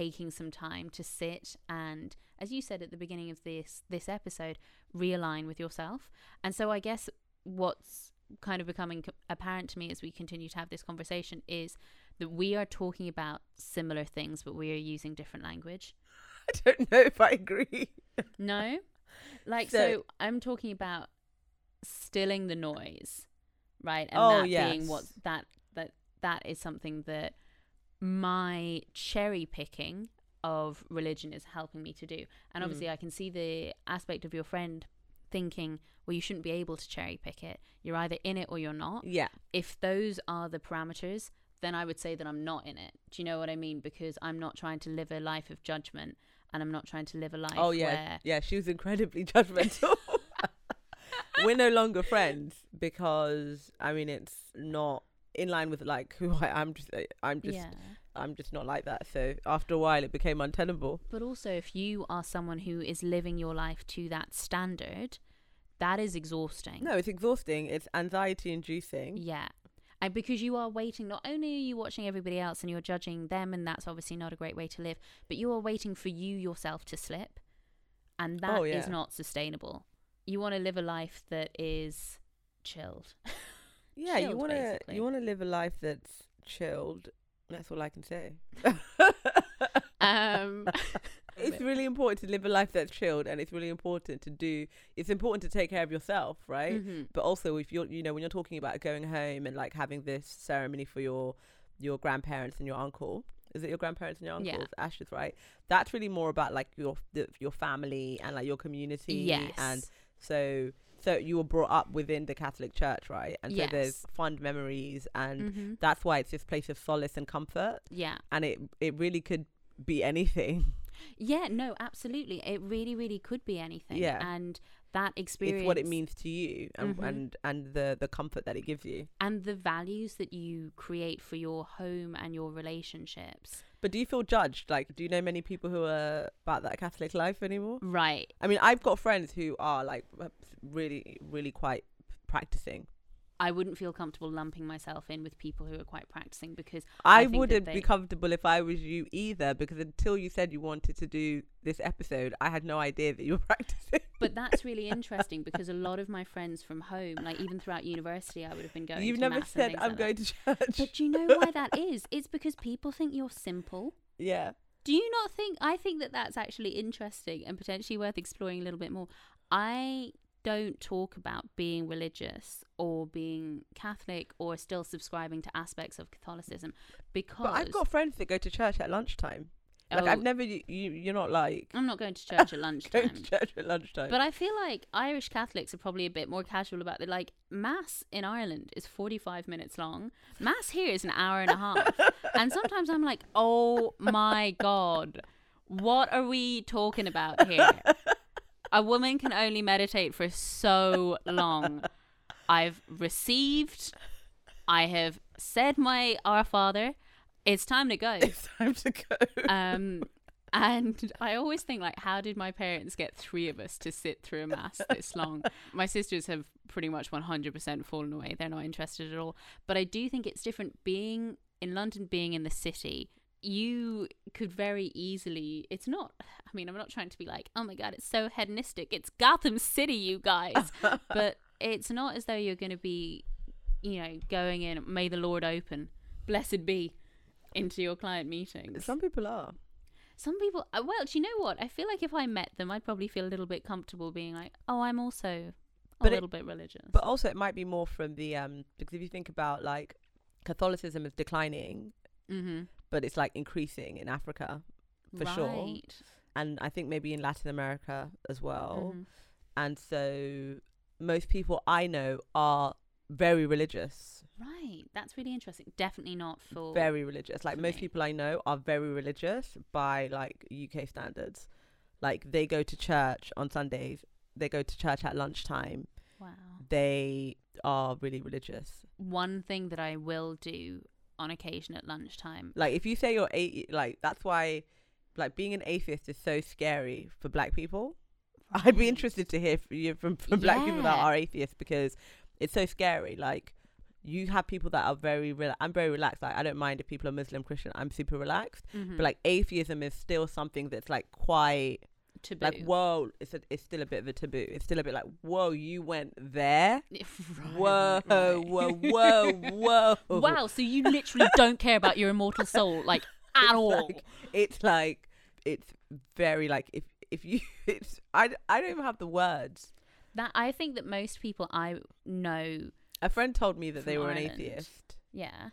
taking some time to sit and as you said at the beginning of this this episode realign with yourself. And so i guess what's kind of becoming apparent to me as we continue to have this conversation is that we are talking about similar things but we are using different language. I don't know if I agree. no? Like so, So- i'm talking about stilling the noise right? And Oh, that being what that that that is something that my cherry picking of religion is helping me to do and Mm. obviously i can see the aspect of your friend thinking well you shouldn't be able to cherry pick it you're either in it or you're not Yeah, if those are the parameters then i would say that i'm not in it do you know what i mean because i'm not trying to live a life of judgment and i'm not trying to live a life oh yeah, where yeah. She was incredibly judgmental. We're no longer friends because I mean it's not in line with like who I am. Just eh, I'm just yeah I'm just not like that. So after a while, it became untenable. But also, if you are someone who is living your life to that standard, that is exhausting. No, it's exhausting. It's anxiety inducing. Yeah. And because you are waiting, not only are you watching everybody else and you're judging them, and that's obviously not a great way to live, but you are waiting for you yourself to slip. And that oh, is Oh, yeah. not sustainable. You want to live a life that is chilled. Yeah, you want to you want to live a life that's chilled. That's all I can say. um, it's really important to live a life that's chilled, and it's really important to do. It's important to take care of yourself, right? mhm. But also, if you're, you know, when you're talking about going home and like having this ceremony for your your grandparents and your uncle, is it your grandparents and your Yeah. uncle's ashes, right? That's really more about like your the, your family and like your community. Yes. And so, so you were brought up within the Catholic Church, right? And so there's fond memories, and Mhm. that's why it's this place of solace and comfort. Yeah. And it it really could be anything. Yeah, no, absolutely. It really, really could be anything. Yeah. And that experience It's what it means to you and Mhm. and, and the, the comfort that it gives you. and the values that you create for your home and your relationships. But do you feel judged? Like, do you know many people who are about that Catholic life anymore? Right. I mean, I've got friends who are like really, really quite practicing. I wouldn't feel comfortable lumping myself in with people who are quite practicing because I, I wouldn't they- be comfortable if I was you either, because until you said you wanted to do this episode, I had no idea that you were practicing. but that's really interesting because a lot of my friends from home, like even throughout university, I would have been going. You've never said I'm like going that. to church. But do you know why that is? It's because people think you're simple. yeah. Do you not think? I think that that's actually interesting and potentially worth exploring a little bit more. I don't talk about being religious or being Catholic or still subscribing to aspects of Catholicism because But I've got friends that go to church at lunchtime. Like Oh, I've never you, you you're not like I'm not going to church at lunchtime. going to church at lunchtime. But I feel like Irish Catholics are probably a bit more casual about it. Like mass in Ireland is 45 minutes long. Mass here is an hour and a half. and sometimes I'm like, "Oh my god. What are we talking about here?" A woman can only meditate for so long. I've received I have said my Our Father. It's time to go. it's time to go. Um, and I always think like, how did my parents get three of us to sit through a mass this long? My sisters have pretty much 100% fallen away. They're not interested at all. But I do think it's different being in London, being in the city. You could very easily. It's not. I mean, I'm not trying to be like, oh my god, it's so hedonistic. It's Gotham City, you guys. but it's not as though you're going to be, you know, going in. May the Lord open, blessed be, into your client meetings. Some people are. Some people, uh, well, do you know what? I feel like if I met them, I'd probably feel a little bit comfortable being like, oh, I'm also a But it- little bit religious. But also, it might be more from the um because if you think about like Catholicism is declining, mm-hmm. But it's like increasing in Africa, for sure. and I think maybe in Latin America as well. Mhm. And so most people I know are very religious, Right. That's really interesting. Definitely not for. very religious. Like most me. people I know are very religious by like UK standards. Like they go to church on Sundays. They go to church at lunchtime. Wow. They are really religious. One thing that I will do on occasion at lunchtime. Like if you say you're a like that's why like being an atheist is so scary for black people. I'd be interested to hear from you from, from black people that are atheists because it's so scary. Like you have people that are very rela- I'm very relaxed. Like I don't mind if people are Muslim, Christian. I'm super relaxed. Mhm. But like atheism is still something that's like quite taboo. like whoa. It's a, it's still a bit of a taboo. It's still a bit like whoa. You went there. Right, whoa, right, right. whoa, whoa, whoa. wow. So you literally don't care about your immortal soul, like at It's all. like- it's like it's very like if if you it's I, I don't even have the words That I think that most people I know, a friend told me that they were an atheist yeah,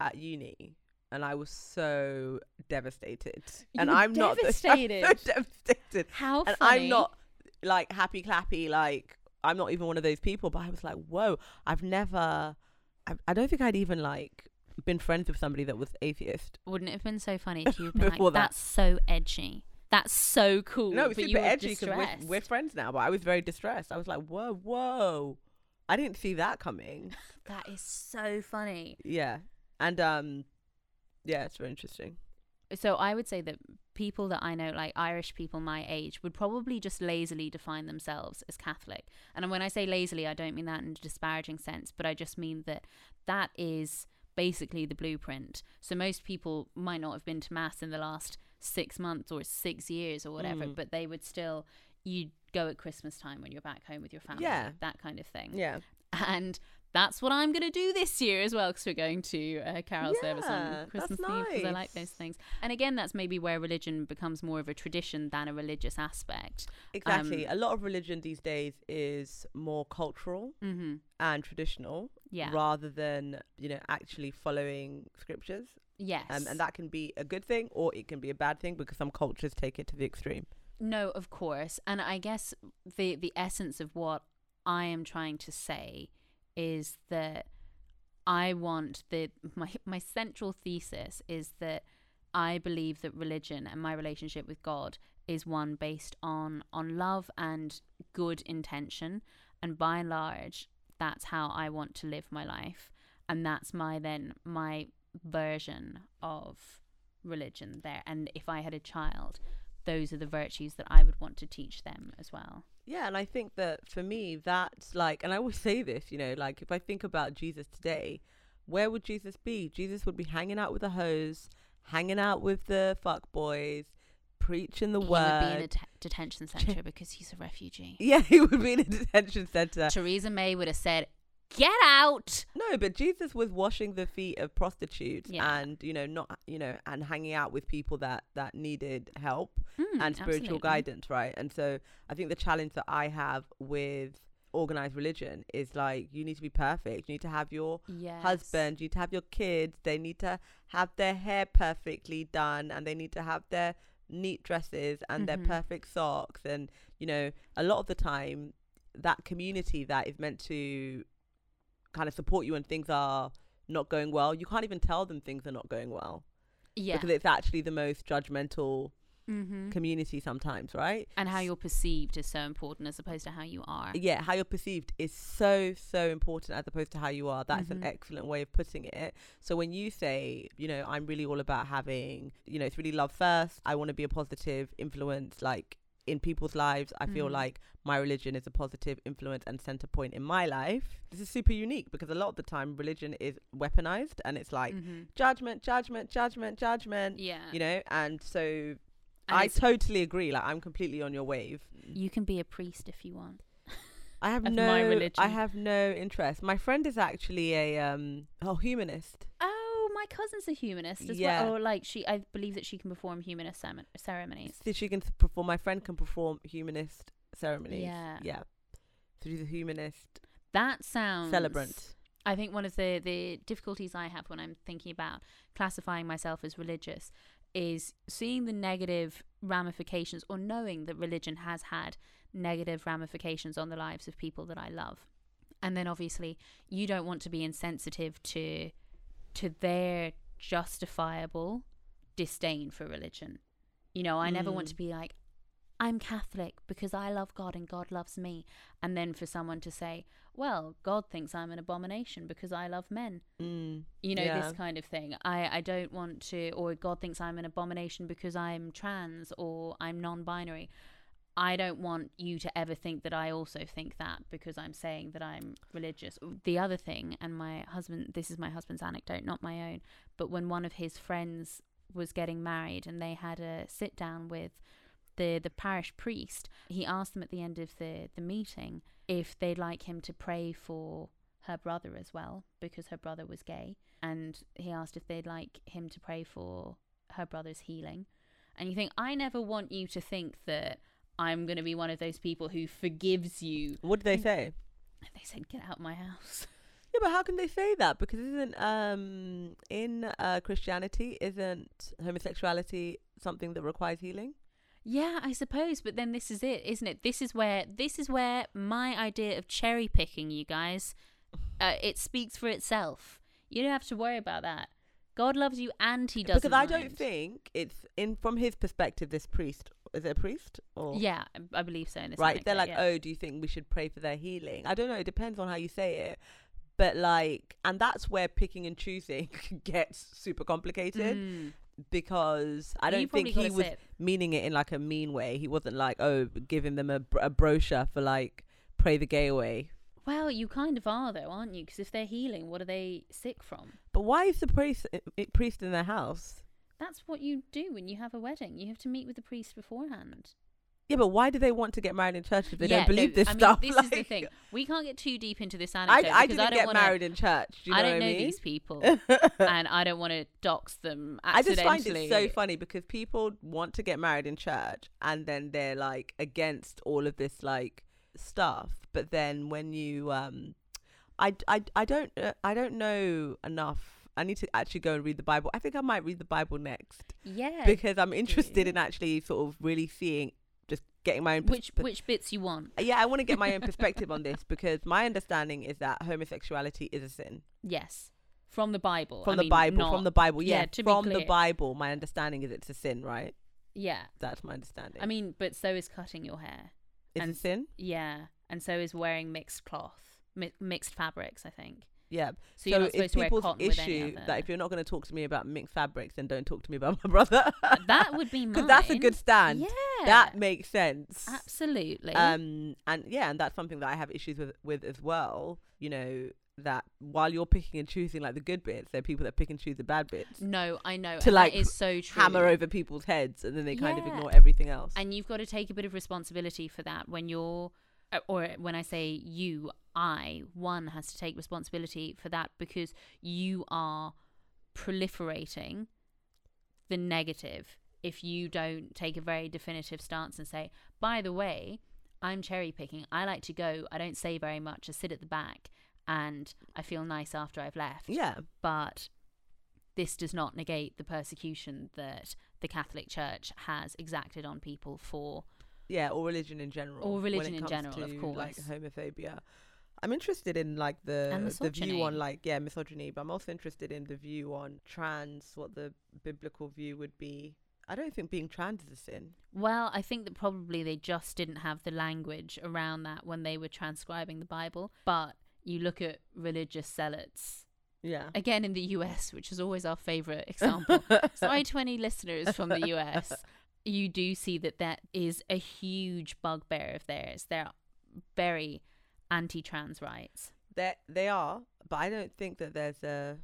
at uni and i was so devastated You and i'm not devastated? so devastated how and funny. i'm not like happy clappy like i'm not even one of those people but i was like whoa i've never I, I don't think i'd even like been friends with somebody that was atheist Wouldn't it have been so funny if you had been like, that. "That's so edgy. That's so cool." no it's super edgy because we're, we're friends now but i was very distressed i was like whoa whoa i didn't see that coming That is so funny. Yeah. And um yeah, it's very interesting. So I would say that people that I know, like Irish people my age, would probably just lazily define themselves as Catholic. And when I say lazily, I don't mean that in a disparaging sense, but I just mean that that is basically the blueprint. So most people might not have been to mass in the last six months or six years or whatever, Mm. but they would still you go at Christmas time when you're back home with your family, Yeah. that kind of thing. Yeah. And that's what I'm going to do this year as well because we're going to a carol service on Christmas Eve because I like those things. And again, that's maybe where religion becomes more of a tradition than a religious aspect. Exactly. Um, a lot of religion these days is more cultural Mm-hmm. and traditional Yeah. rather than, you know, actually following scriptures. Yes. Um, and that can be a good thing or it can be a bad thing because some cultures take it to the extreme. No, of course. And I guess the the essence of what I am trying to say is that I want the my my central thesis is that I believe that religion and my relationship with God is one based on on love and good intention. And by and large that's how I want to live my life. And that's my then my version of religion there. And if I had a child those are the virtues that I would want to teach them as well. Yeah, and I think that for me, that's like, and I always say this, you know, like if I think about Jesus today, where would Jesus be? Jesus would be hanging out with the hoes, hanging out with the fuck boys, preaching the he word. would be in a t- detention center because he's a refugee. yeah, he would be in a detention center. Theresa May would have said, "Get out." No, but Jesus was washing the feet of prostitutes Yeah. and you know not you know and hanging out with people that that needed help Mm, and spiritual absolutely. guidance, right? And so I think the challenge that I have with organized religion is like you need to be perfect. You need to have your Yes. husband, you need to have your kids, they need to have their hair perfectly done and they need to have their neat dresses and Mhm. their perfect socks and you know, a lot of the time that community that is meant to kind of support you when things are not going well, you can't even tell them things are not going well Yeah. because it's actually the most judgmental mm-hmm. community sometimes, right? And how you're perceived is so important as opposed to how you are. Yeah, how you're perceived is so so important as opposed to how you are. That's an Mhm. excellent way of putting it. So when you say, you know, I'm really all about having, you know, it's really love first. I want to be a positive influence like in people's lives. I feel Mhm. like my religion is a positive influence and center point in my life. This is super unique because a lot of the time religion is weaponized and it's like Mhm. judgment, judgment, judgment, judgment, Yeah. you know, and so And I totally agree. Like I'm completely on your wave. you can be a priest if you want. I have no I have no interest. My friend is actually a um oh humanist. Oh, my cousin's a humanist as Yeah. well. Or like she, I believe that she can perform humanist cem- ceremonies. So she can perform my friend can perform humanist ceremonies. Yeah. Yeah. through the humanist That sounds celebrant. I think one of the the difficulties I have when I'm thinking about classifying myself as religious is seeing the negative ramifications or knowing that religion has had negative ramifications on the lives of people that I love. And then obviously you don't want to be insensitive to to their justifiable disdain for religion. You know, I never want Mm. to be like I'm Catholic because I love God and God loves me. And then for someone to say, well, God thinks I'm an abomination because I love men. Mm. You know, Yeah. this kind of thing. I, I don't want to, or God thinks I'm an abomination because I'm trans or I'm non binary. I don't want you to ever think that I also think that because I'm saying that I'm religious. The other thing, and my husband, this is my husband's anecdote, not my own, but when one of his friends was getting married and they had a sit down with the, the parish priest, he asked them at the end of the, the meeting if they'd like him to pray for her brother as well because her brother was gay. And he asked if they'd like him to pray for her brother's healing. And you think, I never want you to think that I'm going to be one of those people who forgives you. What did they say? They said, get out my house. Yeah, but how can they say that? Because isn't um in uh Christianity isn't homosexuality something that requires healing? Yeah, I suppose, but then this is it, isn't it? This is where this is where my idea of cherry picking, you guys, uh, it speaks for itself. You don't have to worry about that. God loves you, and He doesn't. because I don't think it's in from his perspective. This priest is it a priest or Yeah, I believe so. In right? They're like, yeah. oh, do you think we should pray for their healing? I don't know. It depends on how you say it. But like, and that's where picking and choosing gets super complicated Mm. because I don't think he was it. meaning it in like a mean way. He wasn't like, oh, giving them a, a brochure for like pray the gay away. Well, you kind of are though, aren't you? Because if they're healing, what are they sick from? But why is the priest priest in their house? That's what you do when you have a wedding. You have to meet with the priest beforehand. Yeah, but why do they want to get married in church if they yeah, don't believe no, this I mean, stuff? This is the thing. We can't get too deep into this I, anecdote I because didn't I don't get want to. married in church. Do you know I don't know I mean? these people, and I don't want to dox them I just find it so funny because people want to get married in church and then they're like against all of this like stuff. But then when you, um, I, I, I don't, uh, I don't know enough. I need to actually go and read the Bible. I think I might read the Bible next Yeah. because I'm interested in actually sort of really seeing, just getting my own. which perspe- which bits you want? Uh, yeah, I want to get my own perspective on this because my understanding is that homosexuality is a sin. Yes. from the Bible. from I the mean, Bible, not- from the Bible. yeah, Yeah, to be from the. Bible. My understanding is it's a sin, right? Yeah. That's my understanding. I mean, but so is cutting your hair. it's and a sin. Yeah, and so is wearing mixed cloth, mi- mixed fabrics. I think. Yeah. So you're not it's supposed to wear people's issue that if you're not going to talk to me about mixed fabrics, then don't talk to me about my brother. that would be because that's a good stand. Yeah. That makes sense. absolutely. Um, and yeah, and that's something that I have issues with with as well. You know that while you're picking and choosing like the good bits, there are people that pick and choose the bad bits, no, I know. to, and like, is so true. hammer over people's heads, and then they kind of ignore everything else. and you've got to take a bit of responsibility for that when you're Uh, or when i say you i one has to take responsibility for that because you are proliferating the negative if you don't take a very definitive stance and say by the way i'm cherry picking. I like to go. I don't say very much. I sit at the back and i feel nice after i've left. Yeah, but this does not negate the persecution that the Catholic Church has exacted on people for. Yeah, or religion in general. Or religion in general, of to, Like homophobia. I'm interested in like the the view on like yeah misogyny, but I'm also interested in the view on trans. What the biblical view would be. I don't think being trans is a sin. Well, I think that probably they just didn't have the language around that when they were transcribing the Bible. But you look at religious zealots, Yeah. again in the US, which is always our favorite example. Sorry to any listeners from the US. You do see that that is a huge bugbear of theirs. They're very anti trans rights. They they are, but I don't think that there's a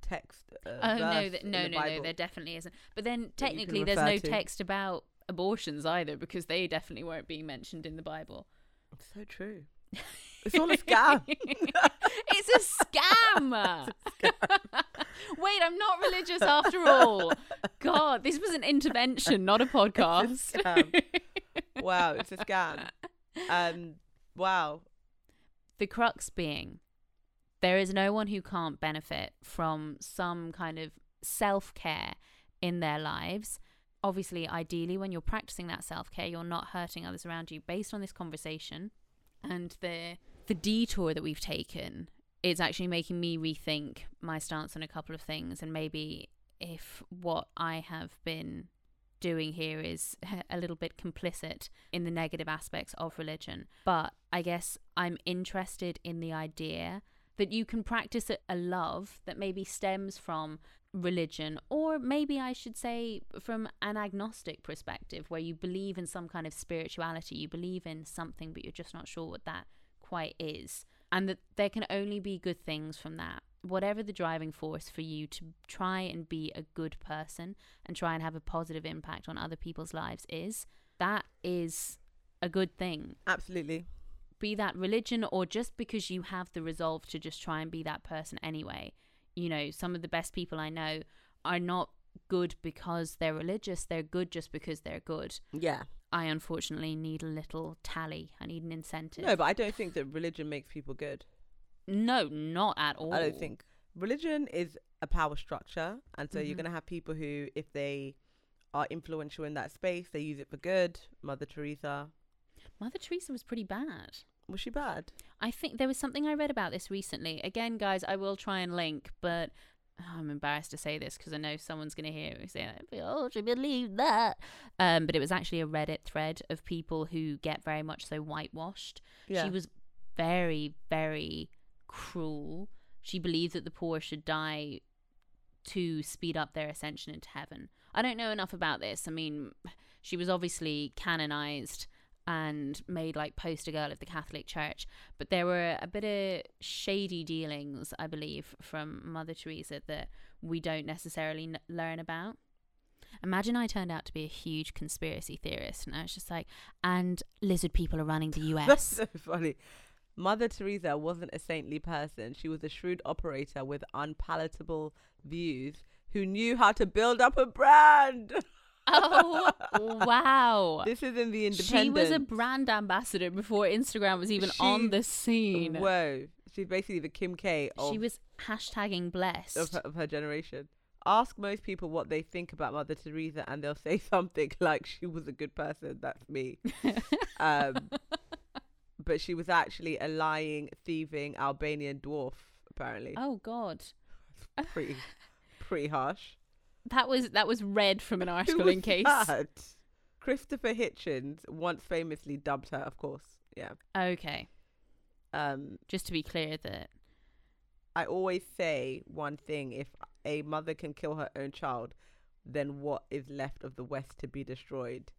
text. Uh, Oh no, th- no, no, no, there definitely isn't. But then technically, there's no to. text about abortions either because they definitely weren't being mentioned in the Bible. so true. It's all a scam. it's a scam. Wait, I'm not religious after all. God, this was an intervention, not a podcast. scam. wow, it's a scam. Um, wow. the crux being there is no one who can't benefit from some kind of self care in their lives. Obviously, ideally, when you're practicing that self care, you're not hurting others around you. Based on this conversation and the the detour that we've taken, it's actually making me rethink my stance on a couple of things, and maybe if what I have been doing here is a little bit complicit in the negative aspects of religion. But I guess I'm interested in the idea that you can practice a love that maybe stems from religion, or maybe I should say from an agnostic perspective, where you believe in some kind of spirituality, you believe in something, but you're just not sure what that quite is. And that there can only be good things from that. Whatever the driving force for you to try and be a good person and try and have a positive impact on other people's lives is, that is a good thing. Absolutely. Be that religion or just because you have the resolve to just try and be that person anyway. You know, some of the best people I know are not good because they're religious, they're good just because they're good. Yeah. I unfortunately need a little tally. I need an incentive. No, but I don't think that religion makes people good. no, not at all. I don't think religion is a power structure, and so you're Mhm. going to have people who, if they are influential in that space, they use it for good. Mother Teresa Mother Teresa was pretty bad. was she bad? I think there was something I read about this recently. Again, guys, I will try and link, but oh, I'm embarrassed to say this because I know someone's going to hear me say, "Oh, she believe that." Um, but it was actually a Reddit thread of people who get very much so whitewashed. Yeah. She was very, very cruel. She believed that the poor should die to speed up their ascension into heaven. I don't know enough about this. I mean, she was obviously canonized and made like poster girl of the Catholic Church, but there were a bit of shady dealings, I believe, from Mother Teresa that we don't necessarily n- learn about. Imagine I turned out to be a huge conspiracy theorist, and I was just like, and lizard people are running the US. That's so funny. Mother Teresa wasn't a saintly person. She was a shrewd operator with unpalatable views who knew how to build up a brand. oh, wow. This is in the Independent. She was a brand ambassador before Instagram was even She- on the scene. Whoa. She's basically the Kim K of, She was hashtagging blessed. of, her, of her generation. Ask most people what they think about Mother Teresa, and they'll say something like she was a good person. That's me. um, but she was actually a lying, thieving Albanian dwarf, apparently. oh God. pretty, pretty harsh. That was that was read from an article in case. that? Christopher Hitchens once famously dubbed her, of course. Yeah. Okay, Um, just to be clear that I always say one thing: if a mother can kill her own child, then what is left of the West to be destroyed?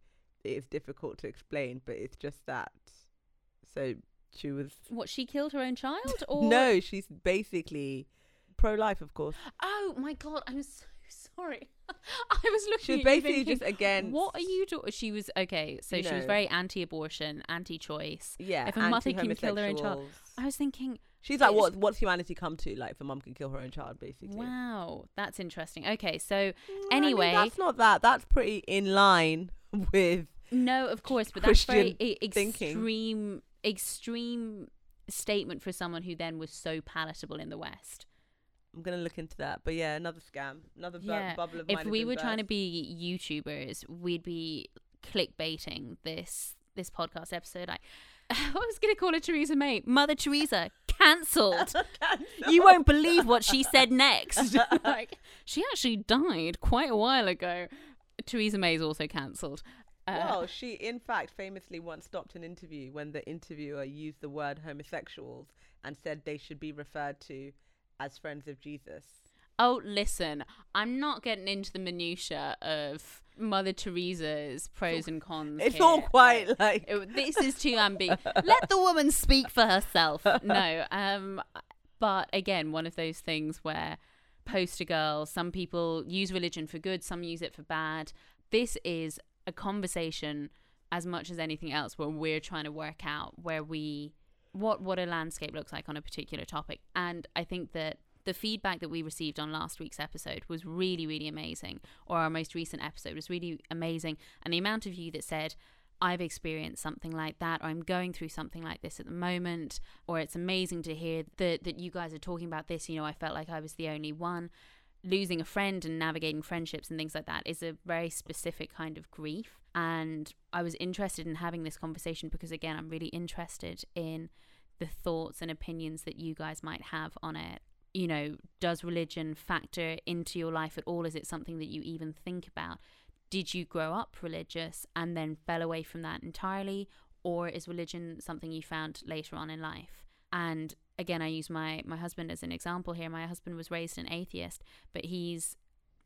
It is difficult to explain, but it's just that. So she was. what she killed her own child or No, she's basically pro-life, of course. Oh my god, I'm so sorry. I was looking. She was basically thinking, just against. What are you doing? She was okay. So she was very anti-abortion, anti-choice. Yeah, if a mother can kill her own child- I was thinking, She's like, what? What's humanity come to? Like, if a mum can kill her own child, basically. wow, that's interesting. Okay, so Mm, I mean, Anyway- that's not that. That's pretty in line with. no, of course, but that's very Christian e- thinking. extreme, extreme statement for someone who then was so palatable in the West. I'm gonna look into that, but yeah, another scam, another bu- Yeah, bubble of. if we were trying to be YouTubers, we'd be clickbaiting this this podcast episode. I, I was going to call her Theresa May, Mother Teresa, cancelled. you won't believe what she said next. like she actually died quite a while ago. Theresa May is also cancelled. Uh, Well, she in fact famously once stopped an interview when the interviewer used the word homosexuals and said they should be referred to as friends of Jesus. Oh, listen, I'm not getting into the minutia of Mother Teresa's pros and cons. It's here. all quite Like, it- this is too ambiguous. Let the woman speak for herself. No, um, but again, one of those things where poster girl. Some people use religion for good, some use it for bad. This is a conversation as much as anything else where we're trying to work out where we what what a landscape looks like on a particular topic. And I think that the feedback that we received on last week's episode was really, really amazing, or our most recent episode was really amazing. And the amount of you that said, I've experienced something like that, or I'm going through something like this at the moment, or it's amazing to hear that, that you guys are talking about this. You know, I felt like I was the only one. Losing a friend and navigating friendships and things like that is a very specific kind of grief. And I was interested in having this conversation because, again, I'm really interested in the thoughts and opinions that you guys might have on it. You know, does religion factor into your life at all? Is it something that you even think about? Did you grow up religious and then fell away from that entirely? Or is religion something you found later on in life? And again, I use my, my husband as an example here. My husband was raised an atheist, but he's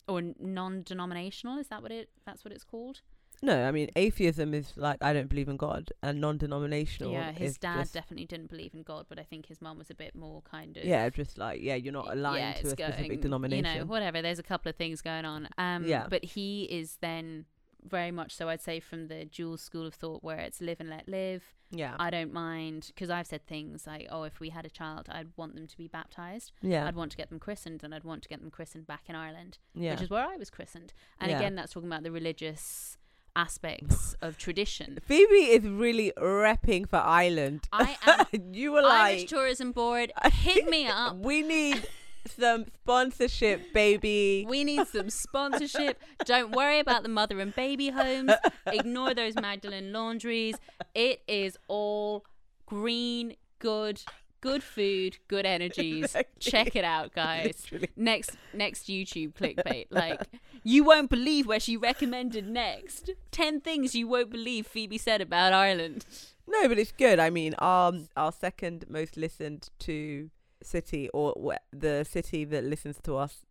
or non-denominational. Is that what it? That's what it's called. No, I mean atheism is like I don't believe in God, and non-denominational. yeah, his is dad just, definitely didn't believe in God, but I think his mum was a bit more kind of Yeah, just like yeah, you're not aligned yeah, to a it's specific denomination. You know, whatever. There's a couple of things going on. Um, Yeah. But he is then very much so. I'd say from the dual school of thought, where it's live and let live. yeah, I don't mind because I've said things like, "Oh, if we had a child, I'd want them to be baptized. yeah, I'd want to get them christened, and I'd want to get them christened back in Ireland, yeah. which is where I was christened." And Yeah. again, that's talking about the religious aspects of tradition. Phoebe is really repping for Ireland. I am you were Irish like, Tourism Board. Hit me up. we need some sponsorship, baby. We need some sponsorship. Don't worry about the mother and baby homes. Ignore those Magdalene laundries. It is all green, good, good food, good energies. Exactly. Check it out, guys. Literally. Next next YouTube clickbait. Like you won't believe where she recommended next. Ten things you won't believe Phoebe said about Ireland. No, but it's good. I mean, um, our second most listened to city, or the city that listens to us,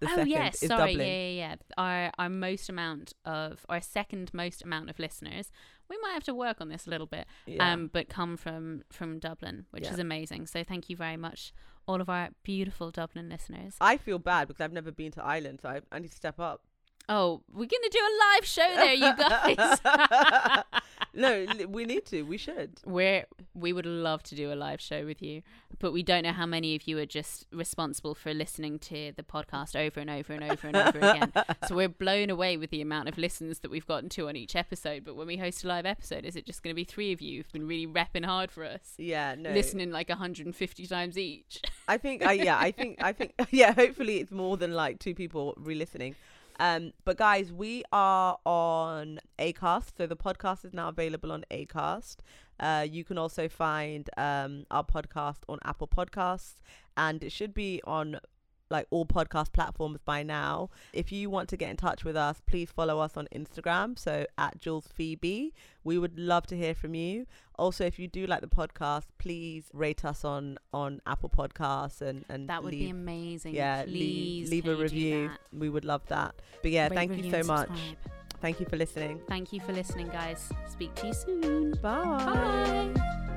the oh second yes, is sorry, Dublin. yeah, yeah, yeah. Our our most amount of our second most amount of listeners. We might have to work on this a little bit. Yeah. Um, but come from from Dublin, which Yeah. is amazing. So thank you very much, all of our beautiful Dublin listeners. I feel bad because I've never been to Ireland, so I, I need to step up. Oh, we're gonna do a live show there, you guys. no, we need to. We should. We're we would love to do a live show with you, but we don't know how many of you are just responsible for listening to the podcast over and over and over and over again. So we're blown away with the amount of listens that we've gotten to on each episode. But when we host a live episode, is it just going to be three of you who've been really repping hard for us, Yeah, no. listening like 150 times each? I think. I yeah. I think. I think. Yeah. Hopefully, it's more than like two people re-listening. Um, but guys, we are on Acast, so the podcast is now available on Acast. Uh, you can also find um our podcast on Apple Podcasts, and it should be on like all podcast platforms by now. If you want to get in touch with us, please follow us on Instagram. So at Jules Phoebe. We would love to hear from you. Also, if you do like the podcast, please rate us on on Apple Podcasts and and That would leave, be amazing. yeah Please leave, leave a review. We would love that. But yeah, Rate, thank you so much. subscribe. Thank you for listening. Thank you for listening, guys. Speak to you soon. Bye. Bye.